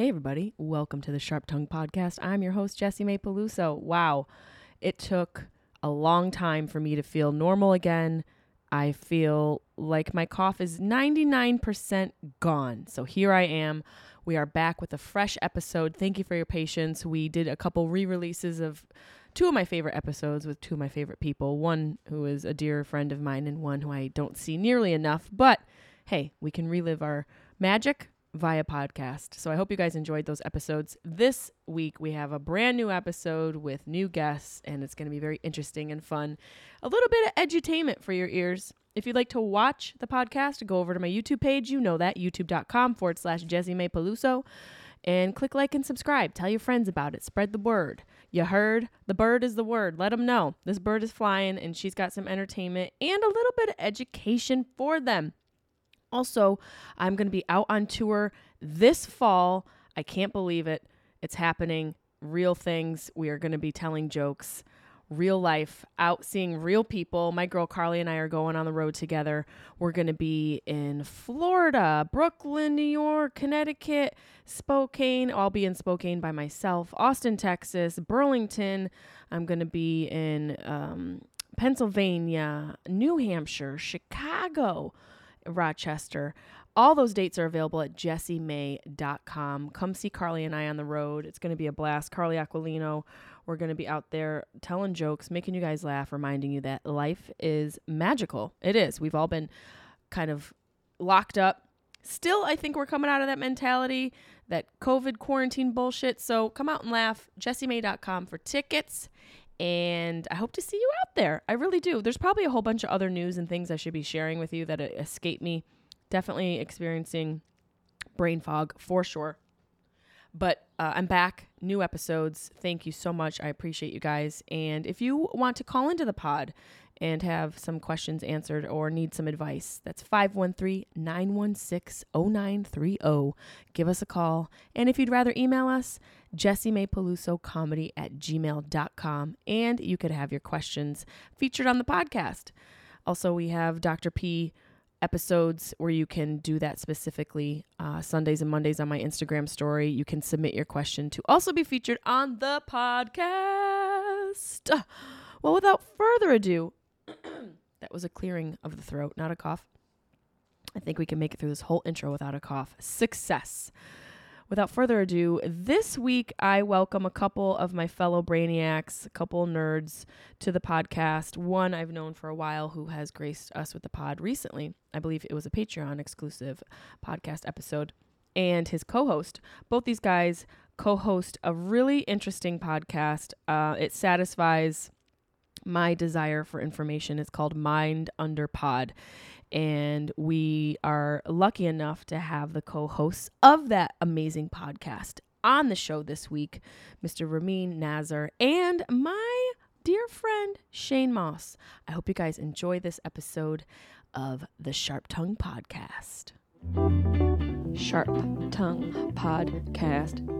Hey, everybody. Welcome to the Sharp Tongue Podcast. I'm your host, Jessimae Peluso. Wow. It took a long time for me to feel normal again. I feel like my cough is 99% gone. So here I am. We are back with a fresh episode. Thank you for your patience. We did a couple re releases of two of my favorite episodes with two of my favorite people one who is a dear friend of mine, and one who I don't see nearly enough. But hey, we can relive our magic via podcast. So I hope you guys enjoyed those episodes. This week we have a brand new episode with new guests, and it's going to be very interesting and fun. A little bit of edutainment for your ears. If you'd like to watch the podcast, go over to my YouTube page. You know that, youtube.com forward slash Jessimae Peluso. And click like and subscribe. Tell your friends about it. Spread the word. You heard? The bird is the word. Let them know. This bird is flying and she's got some entertainment and a little bit of education for them. Also, I'm going to be out on tour this fall. I can't believe it. It's happening. Real things. We are going to be telling jokes, real life, out seeing real people. My girl Carly and I are going on the road together. We're going to be in Florida, Brooklyn, New York, Connecticut, Spokane. I'll be in Spokane by myself, Austin, Texas, Burlington. I'm going to be in um, Pennsylvania, New Hampshire, Chicago. Rochester. All those dates are available at jessiemay.com. Come see Carly and I on the road. It's going to be a blast. Carly Aquilino, we're going to be out there telling jokes, making you guys laugh, reminding you that life is magical. It is. We've all been kind of locked up. Still, I think we're coming out of that mentality, that COVID quarantine bullshit. So come out and laugh. jessiemay.com for tickets and I hope to see you out there. I really do. There's probably a whole bunch of other news and things I should be sharing with you that escape me. Definitely experiencing brain fog for sure. But uh, I'm back, new episodes. Thank you so much. I appreciate you guys. And if you want to call into the pod and have some questions answered or need some advice, that's 513 916 0930. Give us a call. And if you'd rather email us, Jessimae Peluso comedy at gmail.com. And you could have your questions featured on the podcast. Also, we have Dr. P episodes where you can do that specifically uh, Sundays and Mondays on my Instagram story. You can submit your question to also be featured on the podcast. Well, without further ado, that was a clearing of the throat, not a cough. I think we can make it through this whole intro without a cough. Success. Without further ado, this week I welcome a couple of my fellow brainiacs, a couple nerds to the podcast. One I've known for a while who has graced us with the pod recently. I believe it was a Patreon exclusive podcast episode. And his co host. Both these guys co host a really interesting podcast. Uh, it satisfies my desire for information. It's called Mind Under Pod. And we are lucky enough to have the co hosts of that amazing podcast on the show this week, Mr. Ramin Nazer and my dear friend Shane Mauss. I hope you guys enjoy this episode of the Sharp Tongue Podcast. Sharp Tongue Podcast.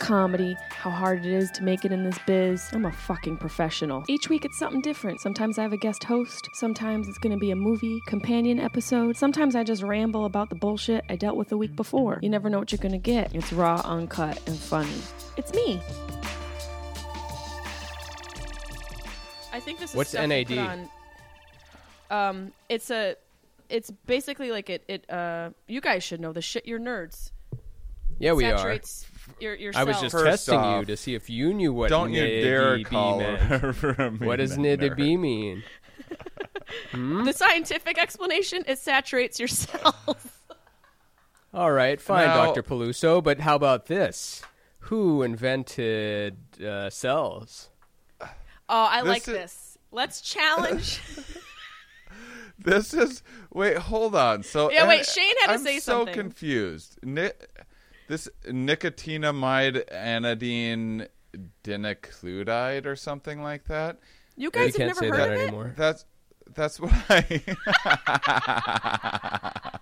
comedy, how hard it is to make it in this biz. I'm a fucking professional. Each week it's something different. Sometimes I have a guest host, sometimes it's gonna be a movie, companion episode, sometimes I just ramble about the bullshit I dealt with the week before. You never know what you're gonna get. It's raw, uncut, and funny. It's me. I think this is What's stuff NAD? put on- Um, it's a, it's basically like it. It. Uh, you guys should know the shit. You're nerds. Yeah, we are. saturates your your I was just First testing you to see if you knew what Don't you dare NADB call meant. her a What does mean nerd. NADB mean? the scientific explanation. It saturates your cells. All right, fine, Now- Dr. Peluso, but how about this? Who invented uh, cells? Oh, I This like is- this. Let's challenge. This is wait, hold on. So Yeah, wait, Shane had to I'm say so something. confused. Ni- this nicotinamide anidine dinacludide or something like that. You You guys have can't never say heard that of it? anymore. That's that's what I.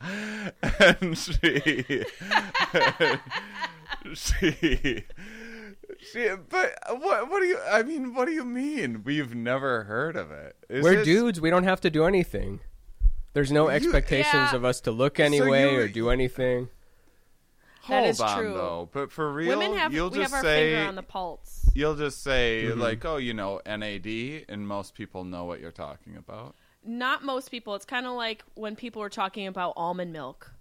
and she, she, she. But what? What do you? I mean, what do you mean? We've never heard of it. Is We're this- dudes. We don't have to do anything. There's no expectations Yeah. of us to look anyway you- or do anything. That Hold is on, true. though. But for real, Women have you'll we just have our say finger on the pulse. you'll just say Mm-hmm. like, oh, you know, NAD, and most people know what you're talking about. Not most people. It's kind of like when people were talking about almond milk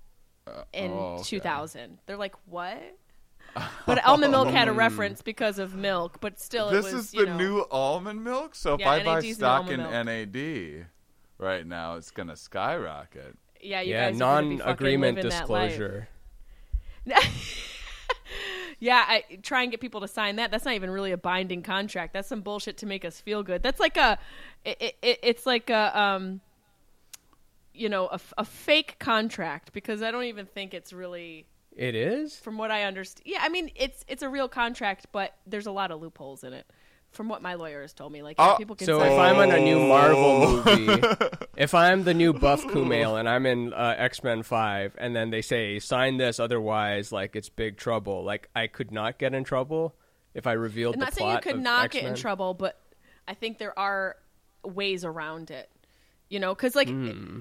in oh, okay. 2000. They're like, "What?" But almond milk had a reference because of milk, but still, This it was is you the know, new almond milk. So if Yeah, I buy NAD 's new stock in almond NAD right now, it's gonna skyrocket. Yeah, you yeah, guys are gonna be fucking non-agreement living that life. disclosure. Yeah, I try and get people to sign that. That's not even really a binding contract. That's some bullshit to make us feel good. That's like a, it, it, it's like a, um, you know, a fake contract because I don't even think it's really, It is? from what I understand. Yeah, I mean, it's it's a real contract, but there's a lot of loopholes in it. From what my lawyer has told me, like yeah, Oh, people can So if I'm in a new Marvel Oh. movie, if I'm the new Buff Kumail and I'm in uh, X Men Five, and then they say sign this, otherwise, like it's big trouble. Like I could not get in trouble if I revealed I'm the not saying you plot could of not get in trouble, but I think there are ways around it. You know, because like Hmm.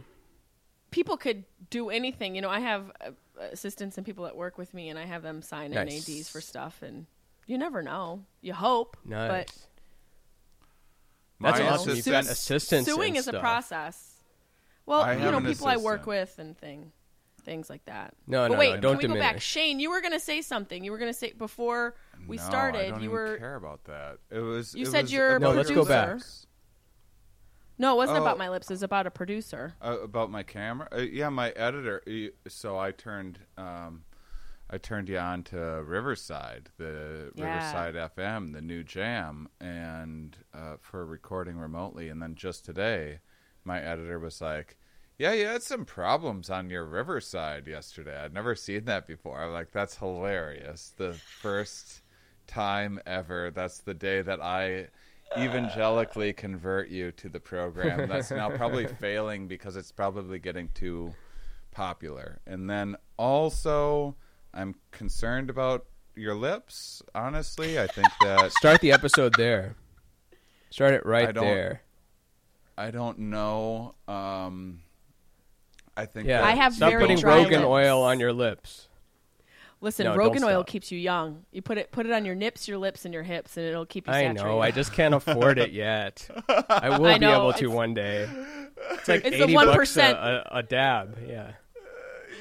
people could do anything. You know, I have uh, assistants and people that work with me, and I have them sign Nice. NADs for stuff, and you never know. You hope, Nice. but That's My awesome. You've got assistant- assistants. suing and is a process. Well, I you know, an people I work with and thing, things like that. No, but no, wait, no, don't can we go back? Shane, you were going to say something. You were going to say before we No, I started. don't you even were care about that. It was. You it said was you're a No, let's go back. producer. no, it wasn't Oh. about my lips. It was about a producer. Uh, about my camera? Uh, yeah, my editor. uh, So I turned, um, I turned you on to Riverside, the Yeah. Riverside FM, the new jam, and uh, for recording remotely. And then just today, my editor was like, "Yeah, you had some problems on your Riverside yesterday. I'd never seen that before." I'm like, "That's hilarious." The first time ever. That's the day that I evangelically convert you to the program. That's now probably failing because it's probably getting too popular. And then also, I'm concerned about your lips. Honestly, I think that Start the episode there. Start it I right don't- there. I don't know. Um, I think Yeah, that- I have Stop very putting dry Rogan lips. oil on your lips. Listen, No, Rogan oil keeps you young. You put it put it on your nips, your lips, and your hips, and it'll keep you I saturated. know. I just can't afford it yet. I will I be able to one day. It's like It's the eighty bucks a, 1%. a, a dab. Yeah.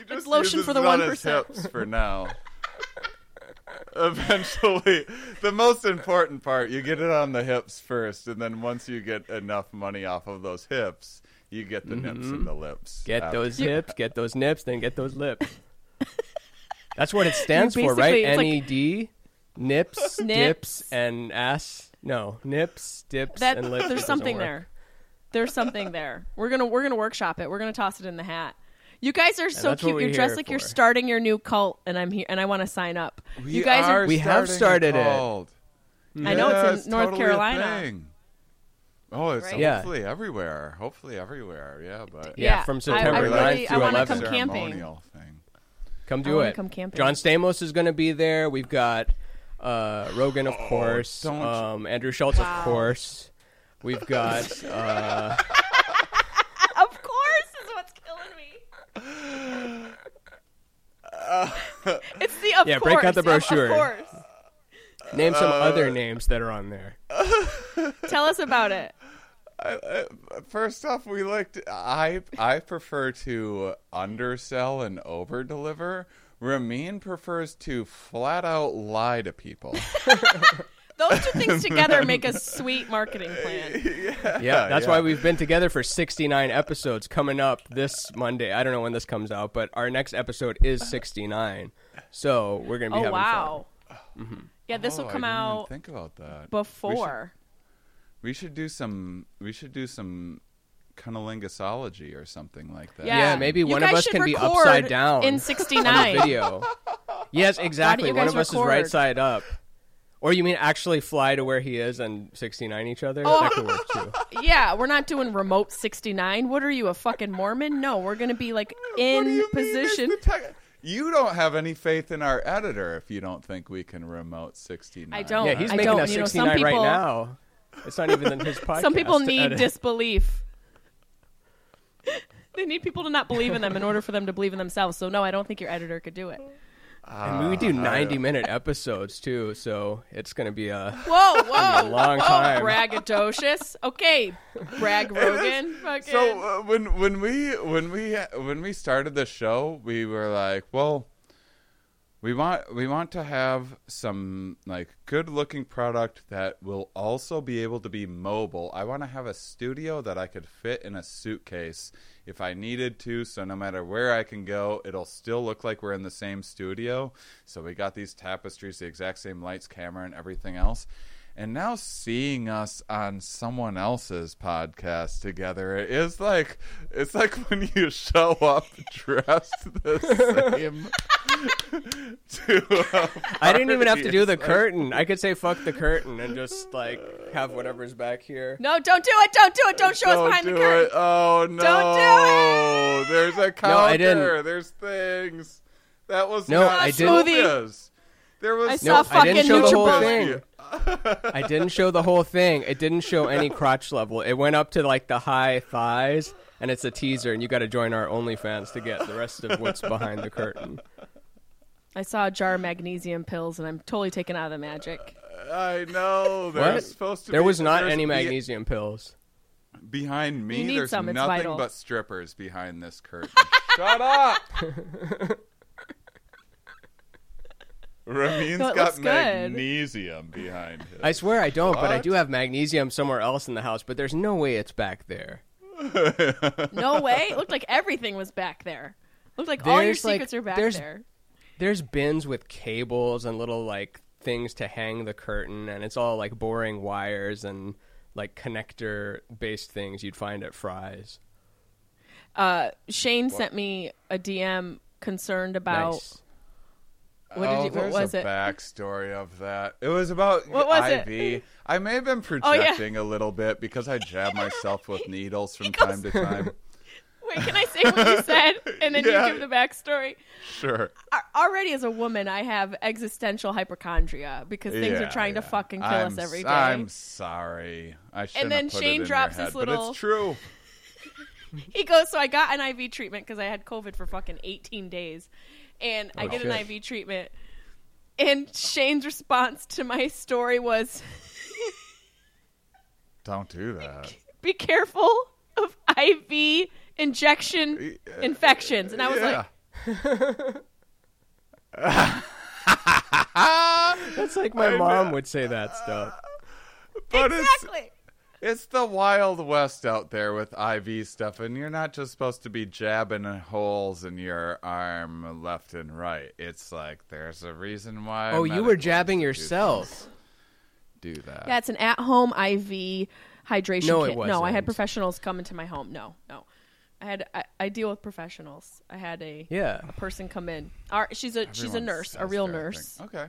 He just lotion for the it on 1%. for now. Eventually, the most important part, you get it on the hips first, and then once you get enough money off of those hips, you get the nips and mm-hmm. the lips. Get after. those hips, get those nips, then get those lips. That's what it stands for, right? basically- it's like- N-E-D, nips, Nips. dips, and ass. No, nips, dips, that and lips. there's something work. there. There's something there. We're gonna we're gonna workshop it. We're gonna toss it in the hat. You guys are so cute. You're dressed here like you're starting your new cult, and I'm here, and I want to sign up. We you guys are. We have started it. a. I know Yeah, it's in North totally Carolina. Oh, it's Right? Yeah. hopefully everywhere. Hopefully everywhere. Yeah, but Yeah, from I- September I, 9th really, I wanna 11th. come camping. Ceremonial thing. Come do wanna it. come camping. John Stamos is going to be there. We've got uh, Rogan, of course. Um, Andrew Schulz, Wow. of course. We've got. Uh, Of course, is what's killing me. it's the of Yeah, course. break out the of- of brochure. course. name some Uh, other names that are on there. Tell us about it. I, I, first off, we like to, I I prefer to undersell and over deliver. Ramin prefers to flat out lie to people. Those two things together make a sweet marketing plan. Yeah, that's yeah. why we've been together for 69 episodes. Coming up this Monday, I don't know when this comes out, but our next episode is 69. So we're gonna be Oh having wow. Mm-hmm. Yeah, this Oh, will I come didn't even out Think about that. before. We should do some. We should do some cunnilingus-ology or something like that. Yeah, Yeah, maybe You one of us can be upside down in on '69. the video. Yes, exactly. One guys of us is right side up. Or you mean actually fly to where he is and 69 each other? Oh. That could work too. Yeah, we're not doing remote 69. What are you, a fucking Mormon? No, we're gonna be like in you position. you don't have any faith in our editor if you don't think we can remote 69. I don't. Yeah, he's I making a You know, 69 right now. It's not even in his podcast. Some people need disbelief. they need people to not believe in them in order for them to believe in themselves. So no, I don't think your editor could do it. And we do 90 minute episodes too, so it's going to be a. Whoa, whoa, a long whoa, time. braggadocious. Okay, brag Rogan. Fucking. So uh, when when we when we when we started the show, we were like, well, we want we want to have some like good looking product that will also be able to be mobile. I want to have a studio that I could fit in a suitcase if I needed to, so no matter where I can go, it'll still look like we're in the same studio. So we got these tapestries, the exact same lights, camera, and everything else. And now seeing us on someone else's podcast together it is like it's like when you show up dressed the same. to a I didn't even have to do the like- curtain. I could say fuck the curtain and just like have whatever's back here. no, don't do it. Don't do it. Don't show us Don't behind do the curtain. it. Oh no! Don't do it. There's a counter. No, I didn't. There's things. That was No, not I didn't. There was I No, saw I didn't fucking show the whole NutriBullet. thing. I didn't show the whole thing. It didn't show any crotch level. It went up to like the high thighs, and it's a teaser. And you got to join our OnlyFans to get the rest of what's behind the curtain. I saw a jar of magnesium pills, and I'm totally taken out of the magic. I know. There's What? supposed to There be- was not there's any be- magnesium pills. behind me. There's some, nothing vital. but strippers behind this curtain. Shut up. Ramin's No, got looks good. magnesium behind him. I swear I don't, but I do have magnesium somewhere else in the house. But there's no way it's back there. No way. It looked like everything was back there. Looked like all your There's, like- secrets are back there's- there. There's bins with cables and little like things to hang the curtain, and it's all like boring wires and like connector based things you'd find at Fry's. Uh, Shane sent me a DM concerned about. Nice. What did oh, you- what was it? backstory of that. It was about What was it? IV. I may have been Oh, yeah. projecting a little bit because I jab myself with needles from time to time. Wait, can I say what you said and then Yeah. you give the backstory? Sure. Already as a woman, I have existential hypochondria because things Yeah, are trying to fucking kill I'm us every day. I'm sorry. I should then put Shane it in drops your this head, little- it's true. He goes, so I got an IV treatment because I had COVID for fucking 18 days. And I Oh, get shit. an IV treatment. And Shane's response to my story was, Don't do that. be careful of IV injection uh, infections. And I was yeah. like, That's like my mom would say that stuff. but exactly. It's it's the wild west out there with IV stuff, and you're not just supposed to be jabbing holes in your arm left and right. It's like there's a reason why. Oh, you were jabbing yourself. Do that. Yeah, it's an at-home IV hydration No, it kit. No, I had professionals come into my home. No, no. I had I, I deal with professionals. I had a Yeah. a person come in. Our, she's a she's a nurse, a real nurse. thing. Okay.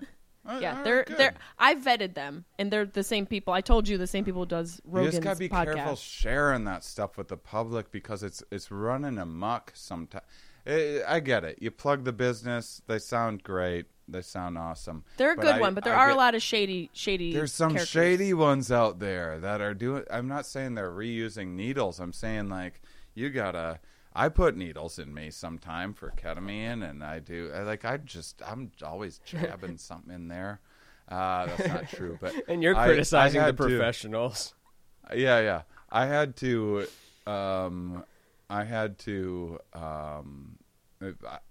Uh, Yeah, they're right, they're. I vetted them, and they're the same people. I told you the same people who does You Rogan's just gotta be podcast. careful sharing that stuff with the public because it's it's running amok. Sometimes I get it. You plug the business; they sound great. They sound awesome. They're a But good I- one, but there I are a lot of shady shady. There's some characters. shady ones out there that are doing. I'm not saying they're reusing needles. I'm saying like you gotta. I put needles in me sometime for ketamine, and I do. I, like I just, I'm always jabbing something in there. Uh, that's not true, but And you're I- I criticizing the had to- professionals. yeah, yeah. I had to, um, I had to um,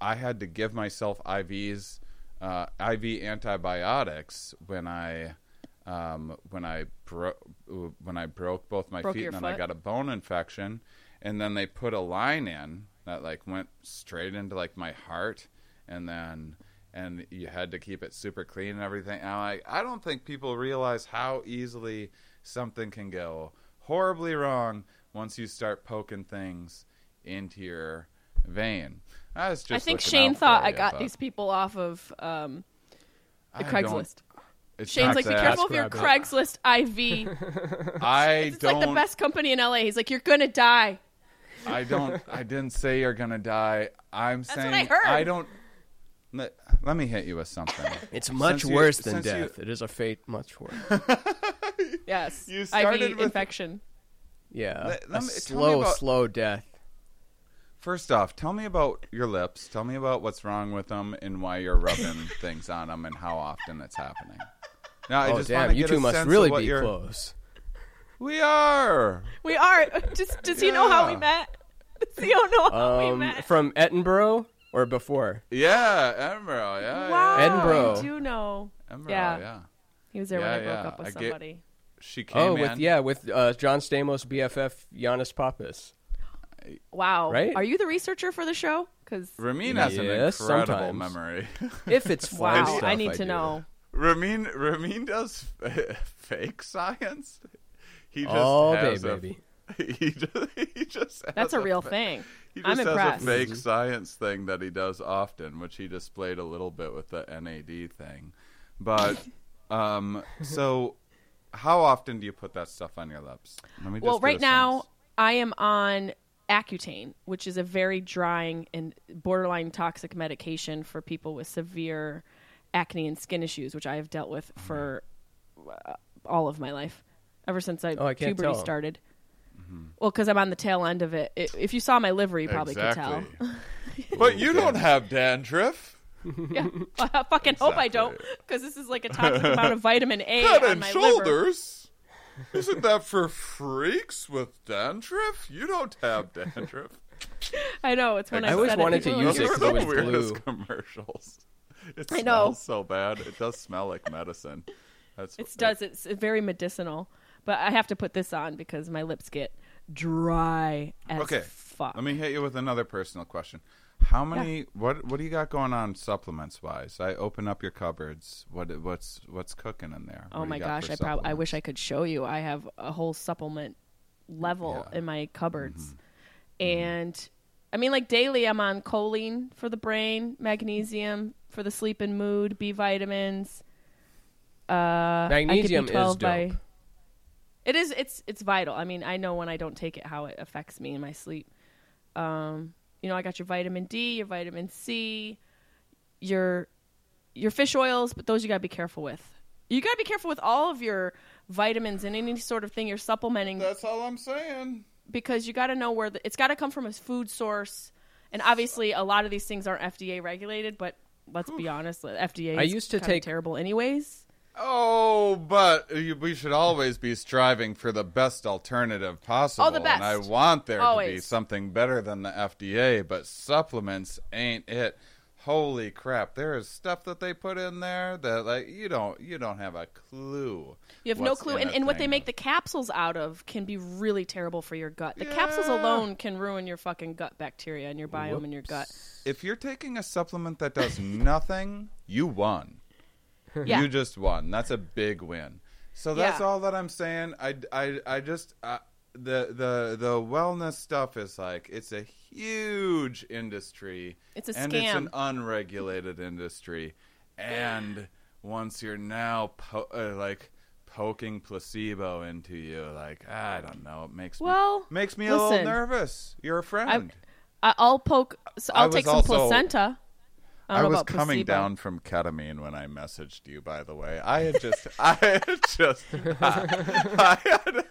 I had to give myself IVs, uh, IV antibiotics when I um, when I broke when I broke both my Broke feet, and then I got a bone infection, and then they put a line in that like went straight into like my heart, and then and you had to keep it super clean and everything. And I'm like, I don't think people realize how easily something can go horribly wrong once you start poking things into your vein. I was just I think Shane thought I you, got these people off of um, the I Craigslist. it's Shane's like, be careful of your Craigslist IV. I It's don't. like the best company in LA. He's like, you're gonna die. I don't. I didn't say you're gonna die. I'm what saying I heard. don't. Let, let me hit you with something. It's much Since you- worse than since you- death. It is a fate much worse. Yes. You started IV with- infection. Yeah, Let- a let me- tell me slow, about- slow death. First off, tell me about your lips. Tell me about what's wrong with them and why you're rubbing things on them and how often it's happening. Now, I oh just damn, wanna you get two must sense really what be you're- close. We are. We are. Just does he know how we met? Does he don't know how we Um, met? from Edinburgh or before? Yeah, Edinburgh. Yeah, wow. yeah. Edinburgh. I do know. Edinburgh. Yeah. Yeah. He was there Yeah, when I broke up with I get- somebody. She came Oh, in. with yeah, with uh, John Stamos, BFF, Giannis Pappas. Wow. Right? Are you the researcher for the show? Because Ramin has an Yes, incredible sometimes. memory. If it's fly wow, stuff, I need to do. know. Ramin Ramin does fake science. He just All day, has a- baby. He just, he just That's has a real fa- thing. He I'm just impressed. has a fake science thing that he does often, which he displayed a little bit with the NAD thing. But um, so how often do you put that stuff on your lips? Let me just Well, right now sense. I am on Accutane, which is a very drying and borderline toxic medication for people with severe acne and skin issues, which I have dealt with for uh, all of my life, ever since I, Oh, I puberty tell. started. Mm-hmm. Well, because I'm on the tail end of it. I if you saw my liver, you probably exactly. could tell. but you don't have dandruff. yeah, I fucking hope I don't, because this is like a toxic amount of vitamin A Head on and my liver. shoulders. Isn't that for freaks with dandruff? You don't have dandruff. I know it's when I, I always said it, wanted to use it like, 'cause it was the weirdest blue. commercials. It I smells know. so bad. It does smell like medicine. That's It does. It's very medicinal, but I have to put this on because my lips get dry as Okay, fuck. Let me hit you with another personal question. How many? What What do you got going on supplements wise? I open up your cupboards. What What's What's cooking in there? oh What my gosh, I probably I wish I could show you. I have a whole supplement level Yeah. Mm-hmm. in my cupboards, and I mean like daily I'm on choline for the brain, magnesium for the sleep and mood, B vitamins. Uh, Magnesium I get B12 is by- dope. It is. It's it's vital. I mean, I know when I don't take it how it affects me in my sleep. Um, you know, I got your vitamin D, your vitamin C, your your fish oils, but those you gotta be careful with. You gotta be careful with all of your vitamins and any sort of thing you're supplementing That's all I'm saying. because you got to know where the, it's got to come from a food source. And obviously, a lot of these things aren't FDA regulated, but let's be honest, the FDA. I used to kinda take- terrible anyways. Oh, but we should always be striving for the best alternative possible. Oh, the And I want there to be something better than the FDA, but supplements ain't it. Holy crap! There is stuff that they put in there that like you don't you don't have a clue. You have no clue, and, and what they make the capsules out of can be really terrible for your gut. The capsules alone can ruin your fucking gut bacteria and your biome in your gut. If you're taking a supplement that does nothing, you won. Yeah. You just won. That's a big win. So that's Yeah. all that I'm saying. I, I, I just uh, the the the wellness stuff is like it's a huge industry. It's a and it's an unregulated industry. And once you're now po- uh, like poking placebo into you, like I don't know, it makes Well, me makes me a little nervous. You're a friend. I, I'll poke. So I'll take some placenta. I, I, was coming placebo. down from ketamine when I messaged you. By the way, I had just, I had just, I, had,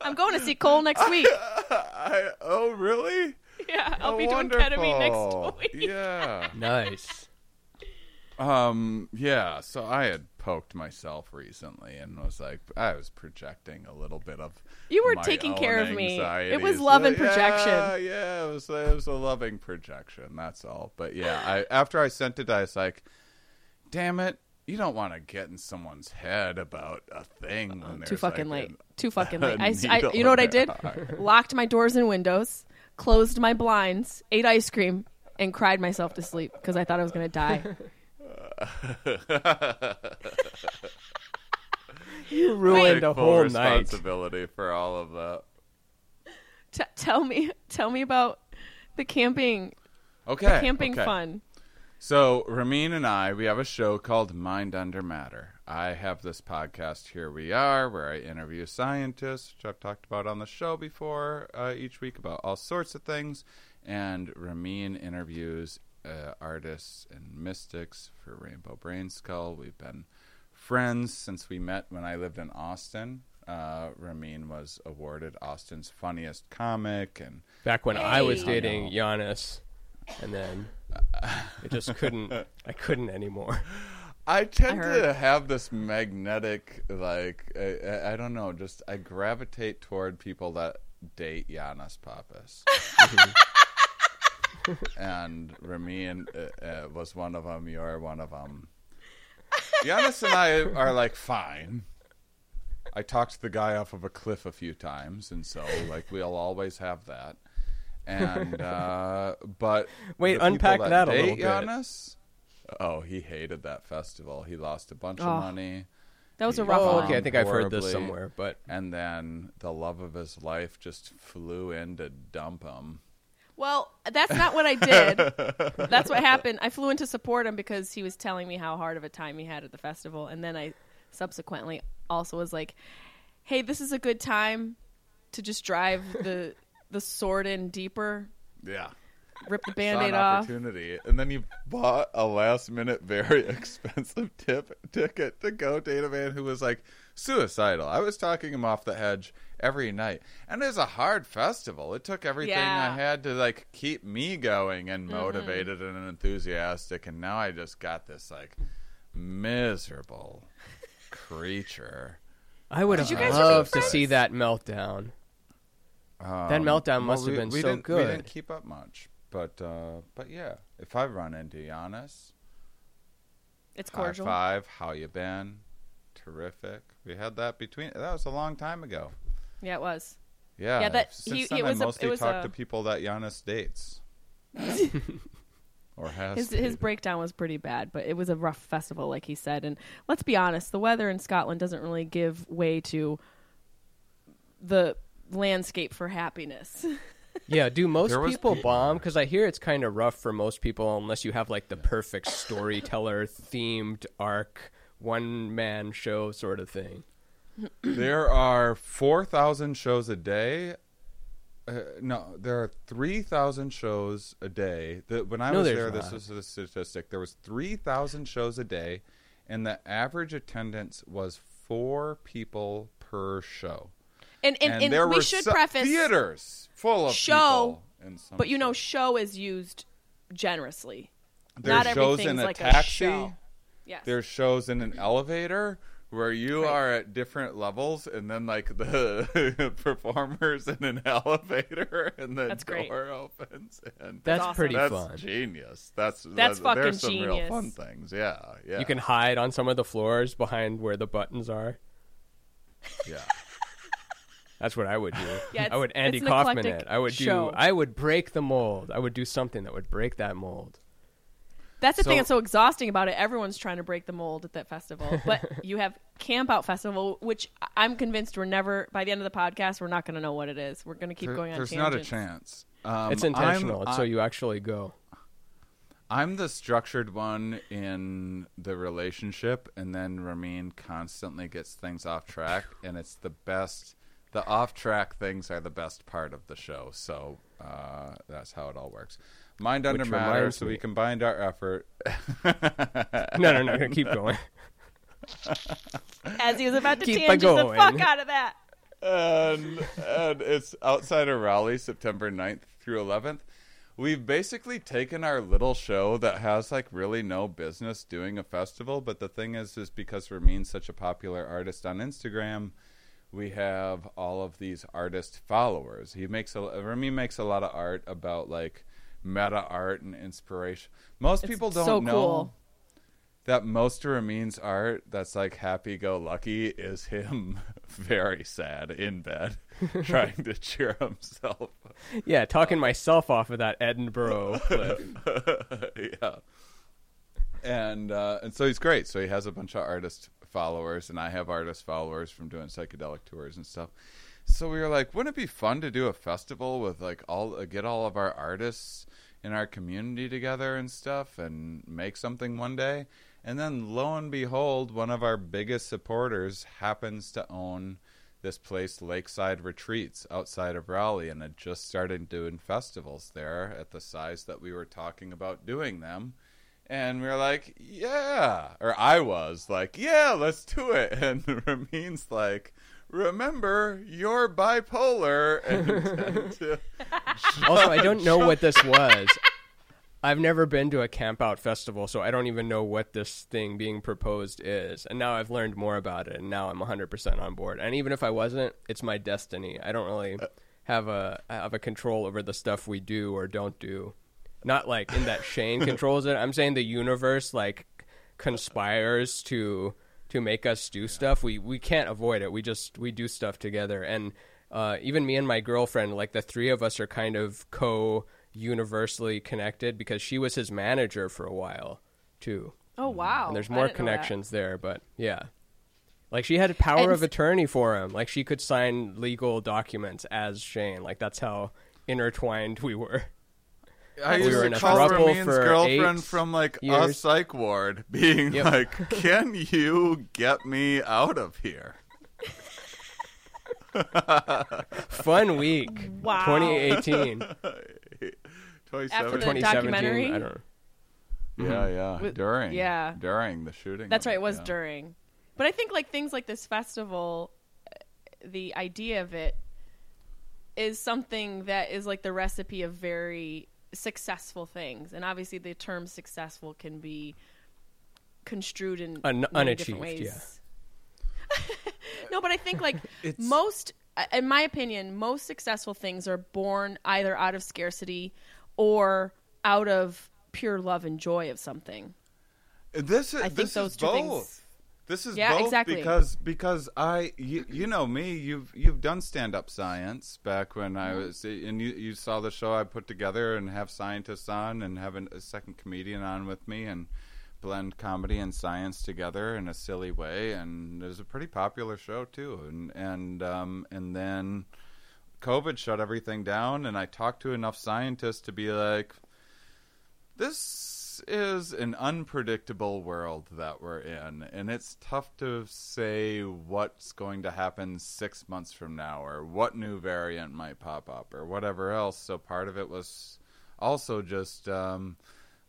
I'm going to see Cole next week. I, oh really? Yeah, I'll Oh, be doing wonderful. ketamine next week. Yeah. Nice. Um. Yeah. So I had poked myself recently and was like, I was projecting a little bit of. You were my taking care of me. It was love and Yeah, projection. Yeah, it was. It was a loving projection. That's all. But yeah, I after I sent it, I was like, "Damn it." You don't want to get in someone's head about a thing uh-uh, when Too fucking like, late. an- Too fucking late. I, s- I- needle you know what I did? heart. Locked my doors and windows, closed my blinds, ate ice cream, and cried myself to sleep because I thought I was going to die. You ruined Take the full whole night. responsibility for all of that. T- tell me, tell me about the camping, Okay. camping okay. fun. So Ramin and I, we have a show called Mind Under Matter. I have this podcast, Here We Are, where I interview scientists, which I've talked about on the show before uh, each week about all sorts of things. And Ramin interviews uh, artists and mystics for Rainbow Brain Skull. We've been friends since we met when I lived in Austin. Uh, Ramin was awarded Austin's funniest comic, and Back when I was dating Giannis, and then it just couldn't. I couldn't anymore. I tend I to have this magnetic, like I, I- I don't know, just I gravitate toward people that date Giannis Papas. and Ramin uh, uh, was one of them. You're one of them. Giannis and I are like fine. I talked the guy off of a cliff a few times, and so like we'll always have that. And uh, but Wait, unpack that a date little bit. Giannis, Oh, he hated that festival. He lost a bunch Oh. of money. That was a rough Oh, one. okay. I think I've heard this somewhere, but And then the love of his life just flew in to dump him. Well, that's not what I did. that's what happened. I flew in to support him because he was telling me how hard of a time he had at the festival, and then I subsequently also was like, "Hey, this is a good time to just drive the the sword in deeper, Yeah. rip the Saw band-aid off." opportunity. And then you bought a last minute, very expensive tip ticket to go date a man who was like suicidal. I was talking him off the hedge every night. And it was a hard festival. It took everything Yeah. I had to like keep me going and Mm-hmm. motivated and enthusiastic. And now I just got this like miserable creature. I would Did have loved to see that meltdown. That Um, meltdown well, must have been we so didn't, We didn't good. keep up much, but uh, but yeah, if I run into Giannis, It's high cordial. five, how you been? Terrific. We had that between. That was a long time ago. Yeah, it was. Yeah. Yeah, that- Since he- then, it was a- I it mostly was talk a- to people that Giannis dates. or has. His his breakdown was pretty bad, but it was a rough festival, like he said. And let's be honest, the weather in Scotland doesn't really give way to the landscape for happiness. Yeah, do most There was- people bomb? Because I hear it's kind of rough for most people unless you have like the perfect storyteller themed arc, one man show sort of thing. There are 4,000 shows a day. Uh, no, there are 3,000 shows a day. The, when I No, was there's there, this was the statistic. There was 3,000 shows a day, and the average attendance was four people per show. And and, and, there we were should so- preface theaters full of show, people. in some but you know, show is used generously. There's Not shows in a like taxi. a show. Yes. There's shows in an elevator where you Right. are at different levels, and then like the performers in an elevator, and the That's great. door opens, and That's awesome. pretty that's fun. genius. That's That's that- fucking there's some real fun things. Yeah, yeah. You can hide on some of the floors behind where the buttons are. yeah. That's what I would do. Yeah, I it's- would Andy it's an Kaufman eclectic it. I would do. show. I would break the mold. I would do something that would break that mold. That's the thing that's so exhausting about it. Everyone's trying to break the mold at that festival. But you have Camp Out Festival, which I'm convinced we're never, by the end of the podcast, we're not going to know what it is. We're going to keep There- going on there's tangents. not a chance. Um, it's intentional. I'm, it's so you actually go. I'm the structured one in the relationship, and then Ramin constantly gets things off track, and it's the best. The off track things are the best part of the show, so uh, that's how it all works. Mind under Which matter, so me- we combined our effort. No, no, no. Keep going. As he was about to Keep tangent the a-going. fuck out of that. and, and it's outside of Raleigh, September 9th through 11th. we've basically taken our little show that has like really no business doing a festival, but the thing is, is because Ramin's such a popular artist on Instagram, we have all of these artist followers. He makes a Ramin makes a lot of art about like meta art and inspiration. Most It's people don't so know cool. that most of Ramin's art that's like happy go lucky is him very sad in bed trying to cheer himself. Yeah, talking myself off of that Edinburgh cliff. yeah. And uh, and so he's great. So he has a bunch of artist followers, and I have artist followers from doing psychedelic tours and stuff. So we were like, wouldn't it be fun to do a festival with like all uh, get all of our artists in our community together and stuff, and make something one day? And then lo and behold, one of our biggest supporters happens to own this place, Lakeside Retreats, outside of Raleigh, and had just started doing festivals there at the size that we were talking about doing them. And we were like, yeah. Or I was like, yeah, let's do it. And Ramin's like, remember, you're bipolar. And intend to Also, I don't know what this was. I've never been to a campout festival, so I don't even know what this thing being proposed is. And now I've learned more about it, and now I'm 100% on board. And even if I wasn't, it's my destiny. I don't really uh, have a have a control over the stuff we do or don't do. Not like in that Shane controls it. I'm saying the universe like conspires to to make us do stuff. We we can't avoid it. We just we do stuff together. And uh, even me and my girlfriend, like the three of us, are kind of co universally connected because she was his manager for a while too. Oh wow! And there's more didn't know that. connections there, but yeah. Like she had power And of attorney for him. Like she could sign legal documents as Shane. Like that's how intertwined we were. I We used were to call throuple Ramin's girlfriend from like a psych ward, being Yep. like, "Can you get me out of here?" Fun week. Wow. 2017. 2018. After the 2017. documentary? I don't know. Yeah, yeah. With- during, yeah. during the shooting. That's right. It was yeah. during, but I think like things like this festival, uh, the idea of it is something that is like the recipe of very successful things, and obviously the term successful can be construed in Un- many different unachieved, ways. no, but I think like It's- most, uh, in my opinion, most successful things are born either out of scarcity or out of pure love and joy of something. This is I think this those is two both. things- This is Yeah, both exactly. because because I you, you know me you've you've done stand up science back when I Mm-hmm. was and you you saw the show I put together and have scientists on and have an, a second comedian on with me and blend comedy and science together in a silly way and it was a pretty popular show too and and um and then COVID shut everything down and I talked to enough scientists to be like this is an unpredictable world that we're in, and it's tough to say what's going to happen six months from now, or what new variant might pop up, or whatever else. So part of it was also just um,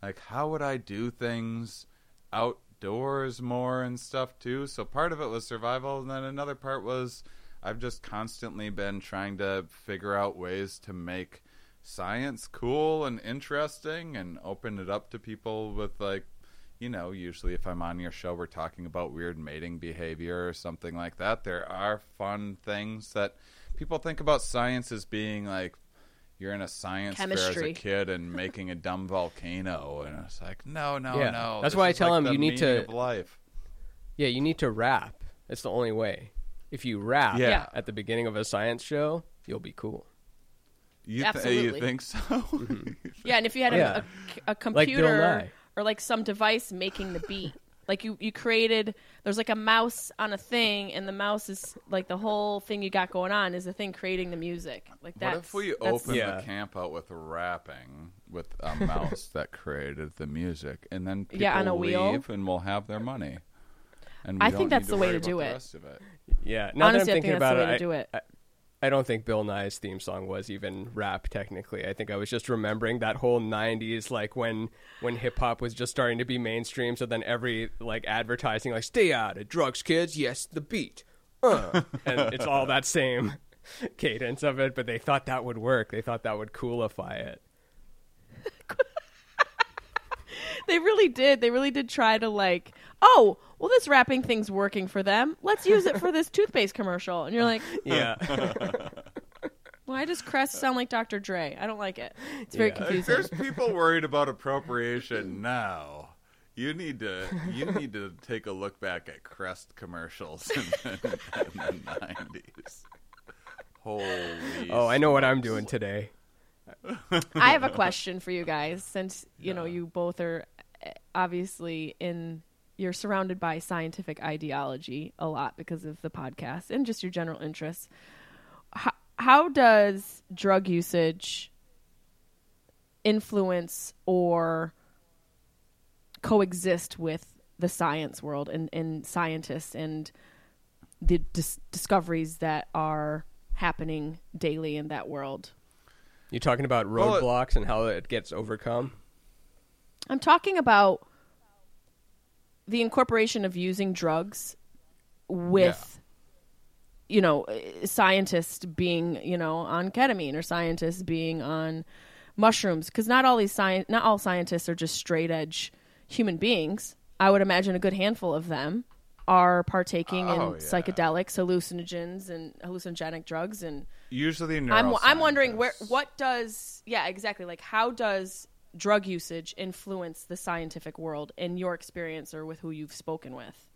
like, how would I do things outdoors more and stuff too? So part of it was survival, and then another part was I've just constantly been trying to figure out ways to make science cool and interesting and open it up to people with like you know usually if i'm on your show we're talking about weird mating behavior or something like that there are fun things that people think about science as being like you're in a science fair as a kid and making a dumb volcano and it's like no no Yeah. no That's this why I is tell them the you need to- of life Yeah, you need to rap. It's the only way. If you rap Yeah. at the beginning of a science show, you'll be cool. You, th- Absolutely. you mm-hmm. think so Yeah, and if you had a, Yeah. a, a Bill computer Nye. or like some device making the beat, like you you created, there's like a mouse on a thing, and the mouse is like the whole thing you got going on is the thing creating the music. Like that. What that. if we open Yeah. the camp out with rapping with a mouse that created the music, and then people Yeah, on a wheel? and we'll have their money. And I we think don't that's need the way worry to do the it. rest of it. Yeah. Now Honestly, that I I'm think thinking that's the about way it, to do it. I, I don't think Bill Nye's theme song was even rap technically. I think I was just remembering that whole '90s, like when when hip hop was just starting to be mainstream. So then every like advertising, like "Stay out of drugs, kids." Yes, the beat, uh. and it's all that same cadence of it. But they thought that would work. They thought that would coolify it. they really did. They really did try to like, oh, well, this rapping thing's working for them. Let's use it for this toothpaste commercial. And you're like, Yeah. why does Crest sound like Dr. Dre? I don't like it. It's very Yeah. If there's people worried about appropriation now, you need to you need to take a look back at Crest commercials in, the- in the nineties. Holy! oh, I know what I'm doing today. I have a question for you guys since, you know, you both are eh, obviously in you're surrounded by scientific ideology a lot because of the podcast and just your general interests. How, how does drug usage influence or coexist with the science world and, and scientists and the dis- discoveries that are happening daily in that world? You talking about Well, it- roadblocks and how it gets overcome? I'm talking about the incorporation of using drugs with you know uh, scientists being you know on ketamine or scientists being on mushrooms. Because not all these science not all scientists are just straight edge human beings. I would imagine a good handful of them are partaking Oh, in yeah. psychedelics hallucinogens and hallucinogenic drugs and Usually, I'm I'm wondering where what does yeah exactly like how does drug usage influence the scientific world in your experience or with who you've spoken with?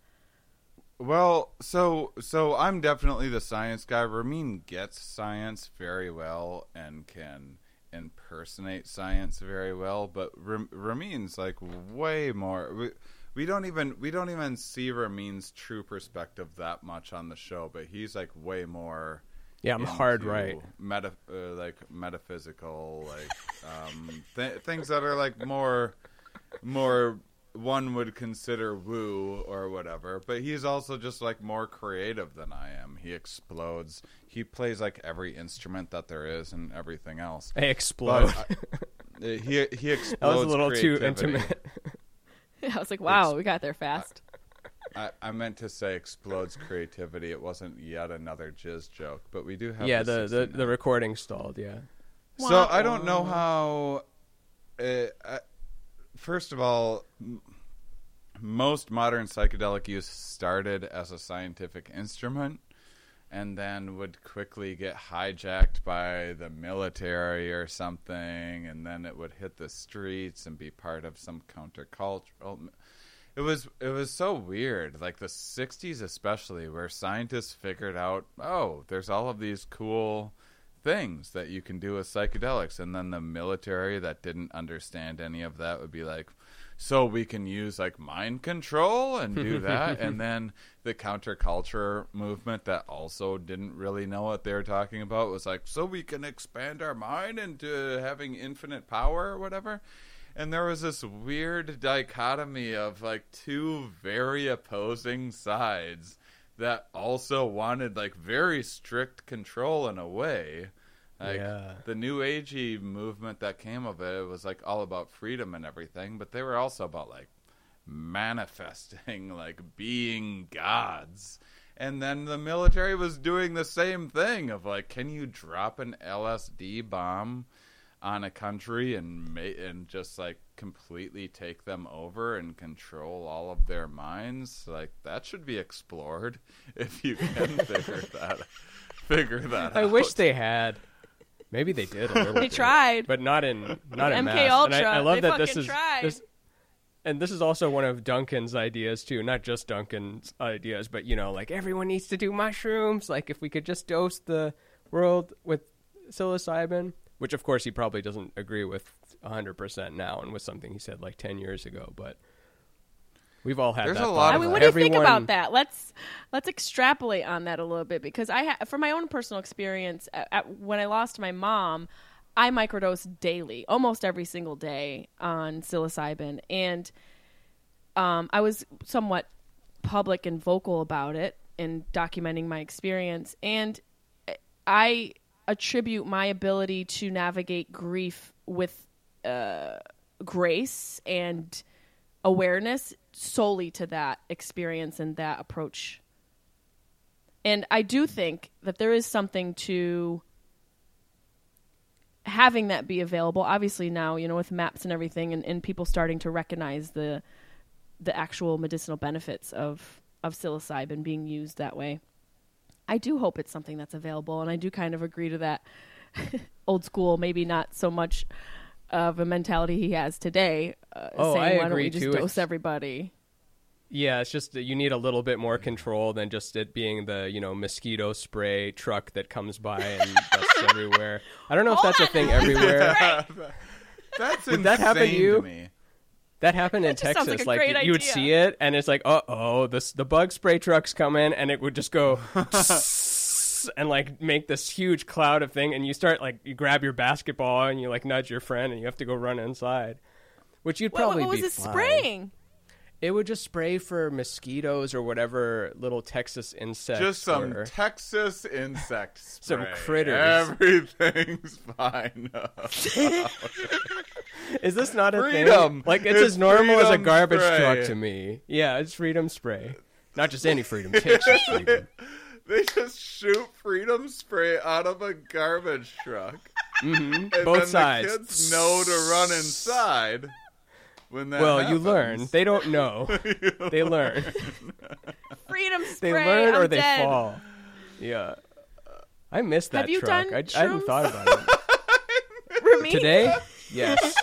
Well, so so I'm definitely the science guy. Ramin gets science very well and can impersonate science very well, but Ram- Ramin's like way more. We, don't even we don't even see Ramin's true perspective that much on the show, but he's like way more. Yeah, I'm hard right. Meta, uh, like metaphysical, like um, th- things that are like more, more one would consider woo or whatever. But he's also just like more creative than I am. He explodes. He plays like every instrument that there is and everything else. I explode. I- he he explodes. that was a little too intimate. I was like, wow, we got there fast. I, I meant to say explodes creativity. It wasn't yet another jizz joke, but we do have yeah, the, the 69. the recording stalled. Yeah. So I don't know how. Uh, uh, first of all, m- most modern psychedelic use started as a scientific instrument, and then would quickly get hijacked by the military or something, and then it would hit the streets and be part of some countercultural. It was it was so weird, like the '60s especially, where scientists figured out, oh, there's all of these cool things that you can do with psychedelics, and then the military that didn't understand any of that would be like, so we can use like mind control and do that, and then the counterculture movement that also didn't really know what they were talking about was like, so we can expand our mind into having infinite power or whatever. And there was this weird dichotomy of like two very opposing sides that also wanted like very strict control in a way like Yeah. the new agey movement that came of it it was like all about freedom and everything but they were also about like manifesting like being gods and then the military was doing the same thing of like can you drop an LSD bomb on a country and ma- and just like completely take them over and control all of their minds like that should be explored if you can figure that figure that I out. wish they had. Maybe they did. They tried. but not in not in MK mass. And Ultra, I, I love they that this is tried. this, and this is also one of Duncan's ideas too. Not just Duncan's ideas, but you know, like everyone needs to do mushrooms. Like if we could just dose the world with psilocybin, which of course he probably doesn't agree with hundred percent now, and was something he said like ten years ago. But we've all had There's that. a lot thought. I mean, that. what do you think about that? Let's let's extrapolate on that a little bit because I, ha- from my own personal experience, at, at, when I lost my mom, I microdosed daily, almost every single day on psilocybin, and um, I was somewhat public and vocal about it and documenting my experience, and I attribute my ability to navigate grief with uh, grace and awareness solely to that experience and that approach. And I do think that there is something to having that be available. Obviously now, you know, with MAPS and everything, and, and people starting to recognize the the actual medicinal benefits of of psilocybin being used that way. I do hope it's something that's available, and I do kind of agree to that. Old school, maybe not so much of a mentality he has today. Uh, Oh, saying, I why don't we just too. dose It's- everybody? Yeah, it's just you need a little bit more control than just it being the you know mosquito spray truck that comes by and dusts everywhere. I don't know if that's a thing everywhere. That's Did that happen to insane you? me. That happened in just Texas. like a great you would see it, and it's like, uh oh, this the bug spray trucks come in, and it would just go and like make this huge cloud of thing, and you start like you grab your basketball and you like nudge your friend, and you have to go run inside, which you'd What, probably what was be it fine. spraying? It would just spray for mosquitoes or whatever little Texas insects. Just some were. Texas insects. Some critters. Everything's fine. Is this not a Freedom. thing? Like it's, It's as normal as a garbage spray. truck to me. Yeah, it's freedom spray. Not just any freedom, Texas freedom. They just shoot freedom spray out of a garbage truck. Mm-hmm. And Both then sides. the kids know to run inside when that well, you learn. They don't know. they learn. Freedom spray. They learn or I'm they dead. fall. Yeah. I missed that Have you truck. done I, I hadn't thought about it. Remy? Today? Yes.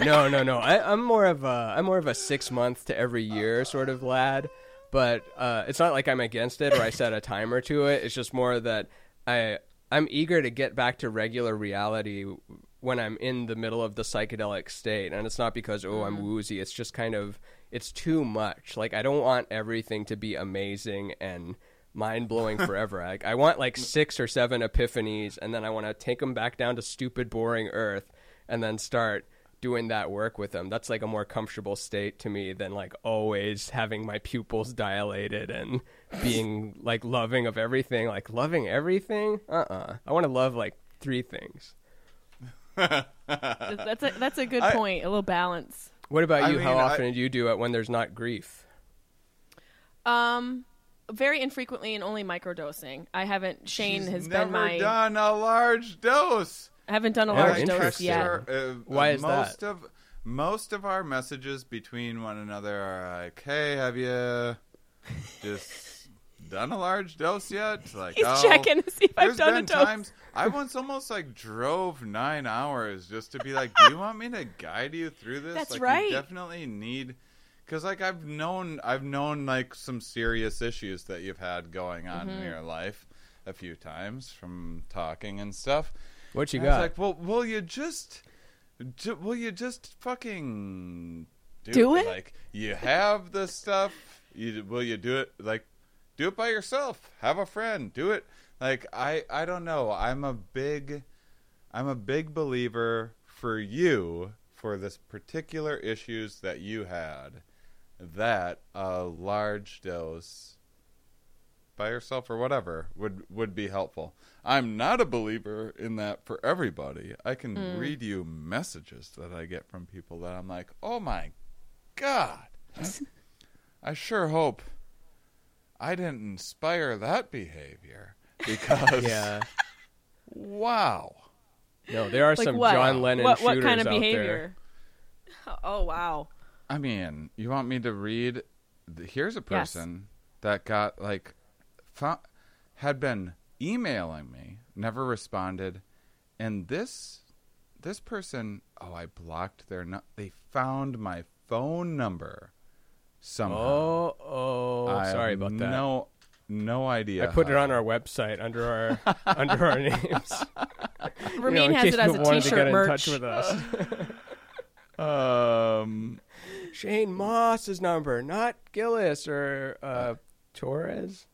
no, no, no. I, I'm more of a I'm more of a six month to every year sort of lad. But uh, it's not like I'm against it or I set a timer to it. It's just more that I I'm eager to get back to regular reality when I'm in the middle of the psychedelic state, and it's not because oh I'm woozy. It's just kind of it's too much. Like I don't want everything to be amazing and mind blowing forever. Like I want like six or seven epiphanies, and then I want to take them back down to stupid, boring Earth, and then start doing that work with them. That's like a more comfortable state to me than like always having my pupils dilated and being like loving of everything. Like loving everything? Uh uh I want to love like three things. That's a that's a good I- point. A little balance. What about I you? How mean, I- often do you do it when there's not grief? Um, very infrequently and only microdosing. I haven't. Shane She's has never been my. done a large dose. I haven't done a Yeah, large dose yet. Our, uh, Why is most that? of most of our messages between one another are like, "Hey, have you just done a large dose yet?" Like, He's oh, checking to see if I've done been a dose. times I once almost like drove nine hours just to be like, "Do you want me to guide you through this?" That's like, right. You definitely need, because like I've known, I've known like some serious issues that you've had going on Mm-hmm. in your life a few times from talking and stuff. What you And I was got? like, well, will you just, ju- will you just fucking do, Do it? Like, you have the stuff. You will you do it? Like, do it by yourself. Have a friend. Do it. Like, I, I don't know. I'm a big, I'm a big believer for you for this particular issues that you had. That a large dose by yourself or whatever would would be helpful. I'm not a believer in that for everybody. I can Hmm. read you messages that I get from people that I'm like, "Oh my god." I sure hope I didn't inspire that behavior because yeah. wow. No, there are Like some what? John Lennon what, shooters what kind of out there. Oh wow. I mean, you want me to read? Here's a Yes. person that got like, fo- had been emailing me, never responded, and this, this person, oh, I blocked their. No- they found my phone number somehow. Oh, oh, I sorry about that. No, no idea. I put it on our website under our under our names. You know, has case it as a people wanted to t-shirt get in merch. touch with us. Um, Shane Mauss's number, not Gillis or uh, Torres.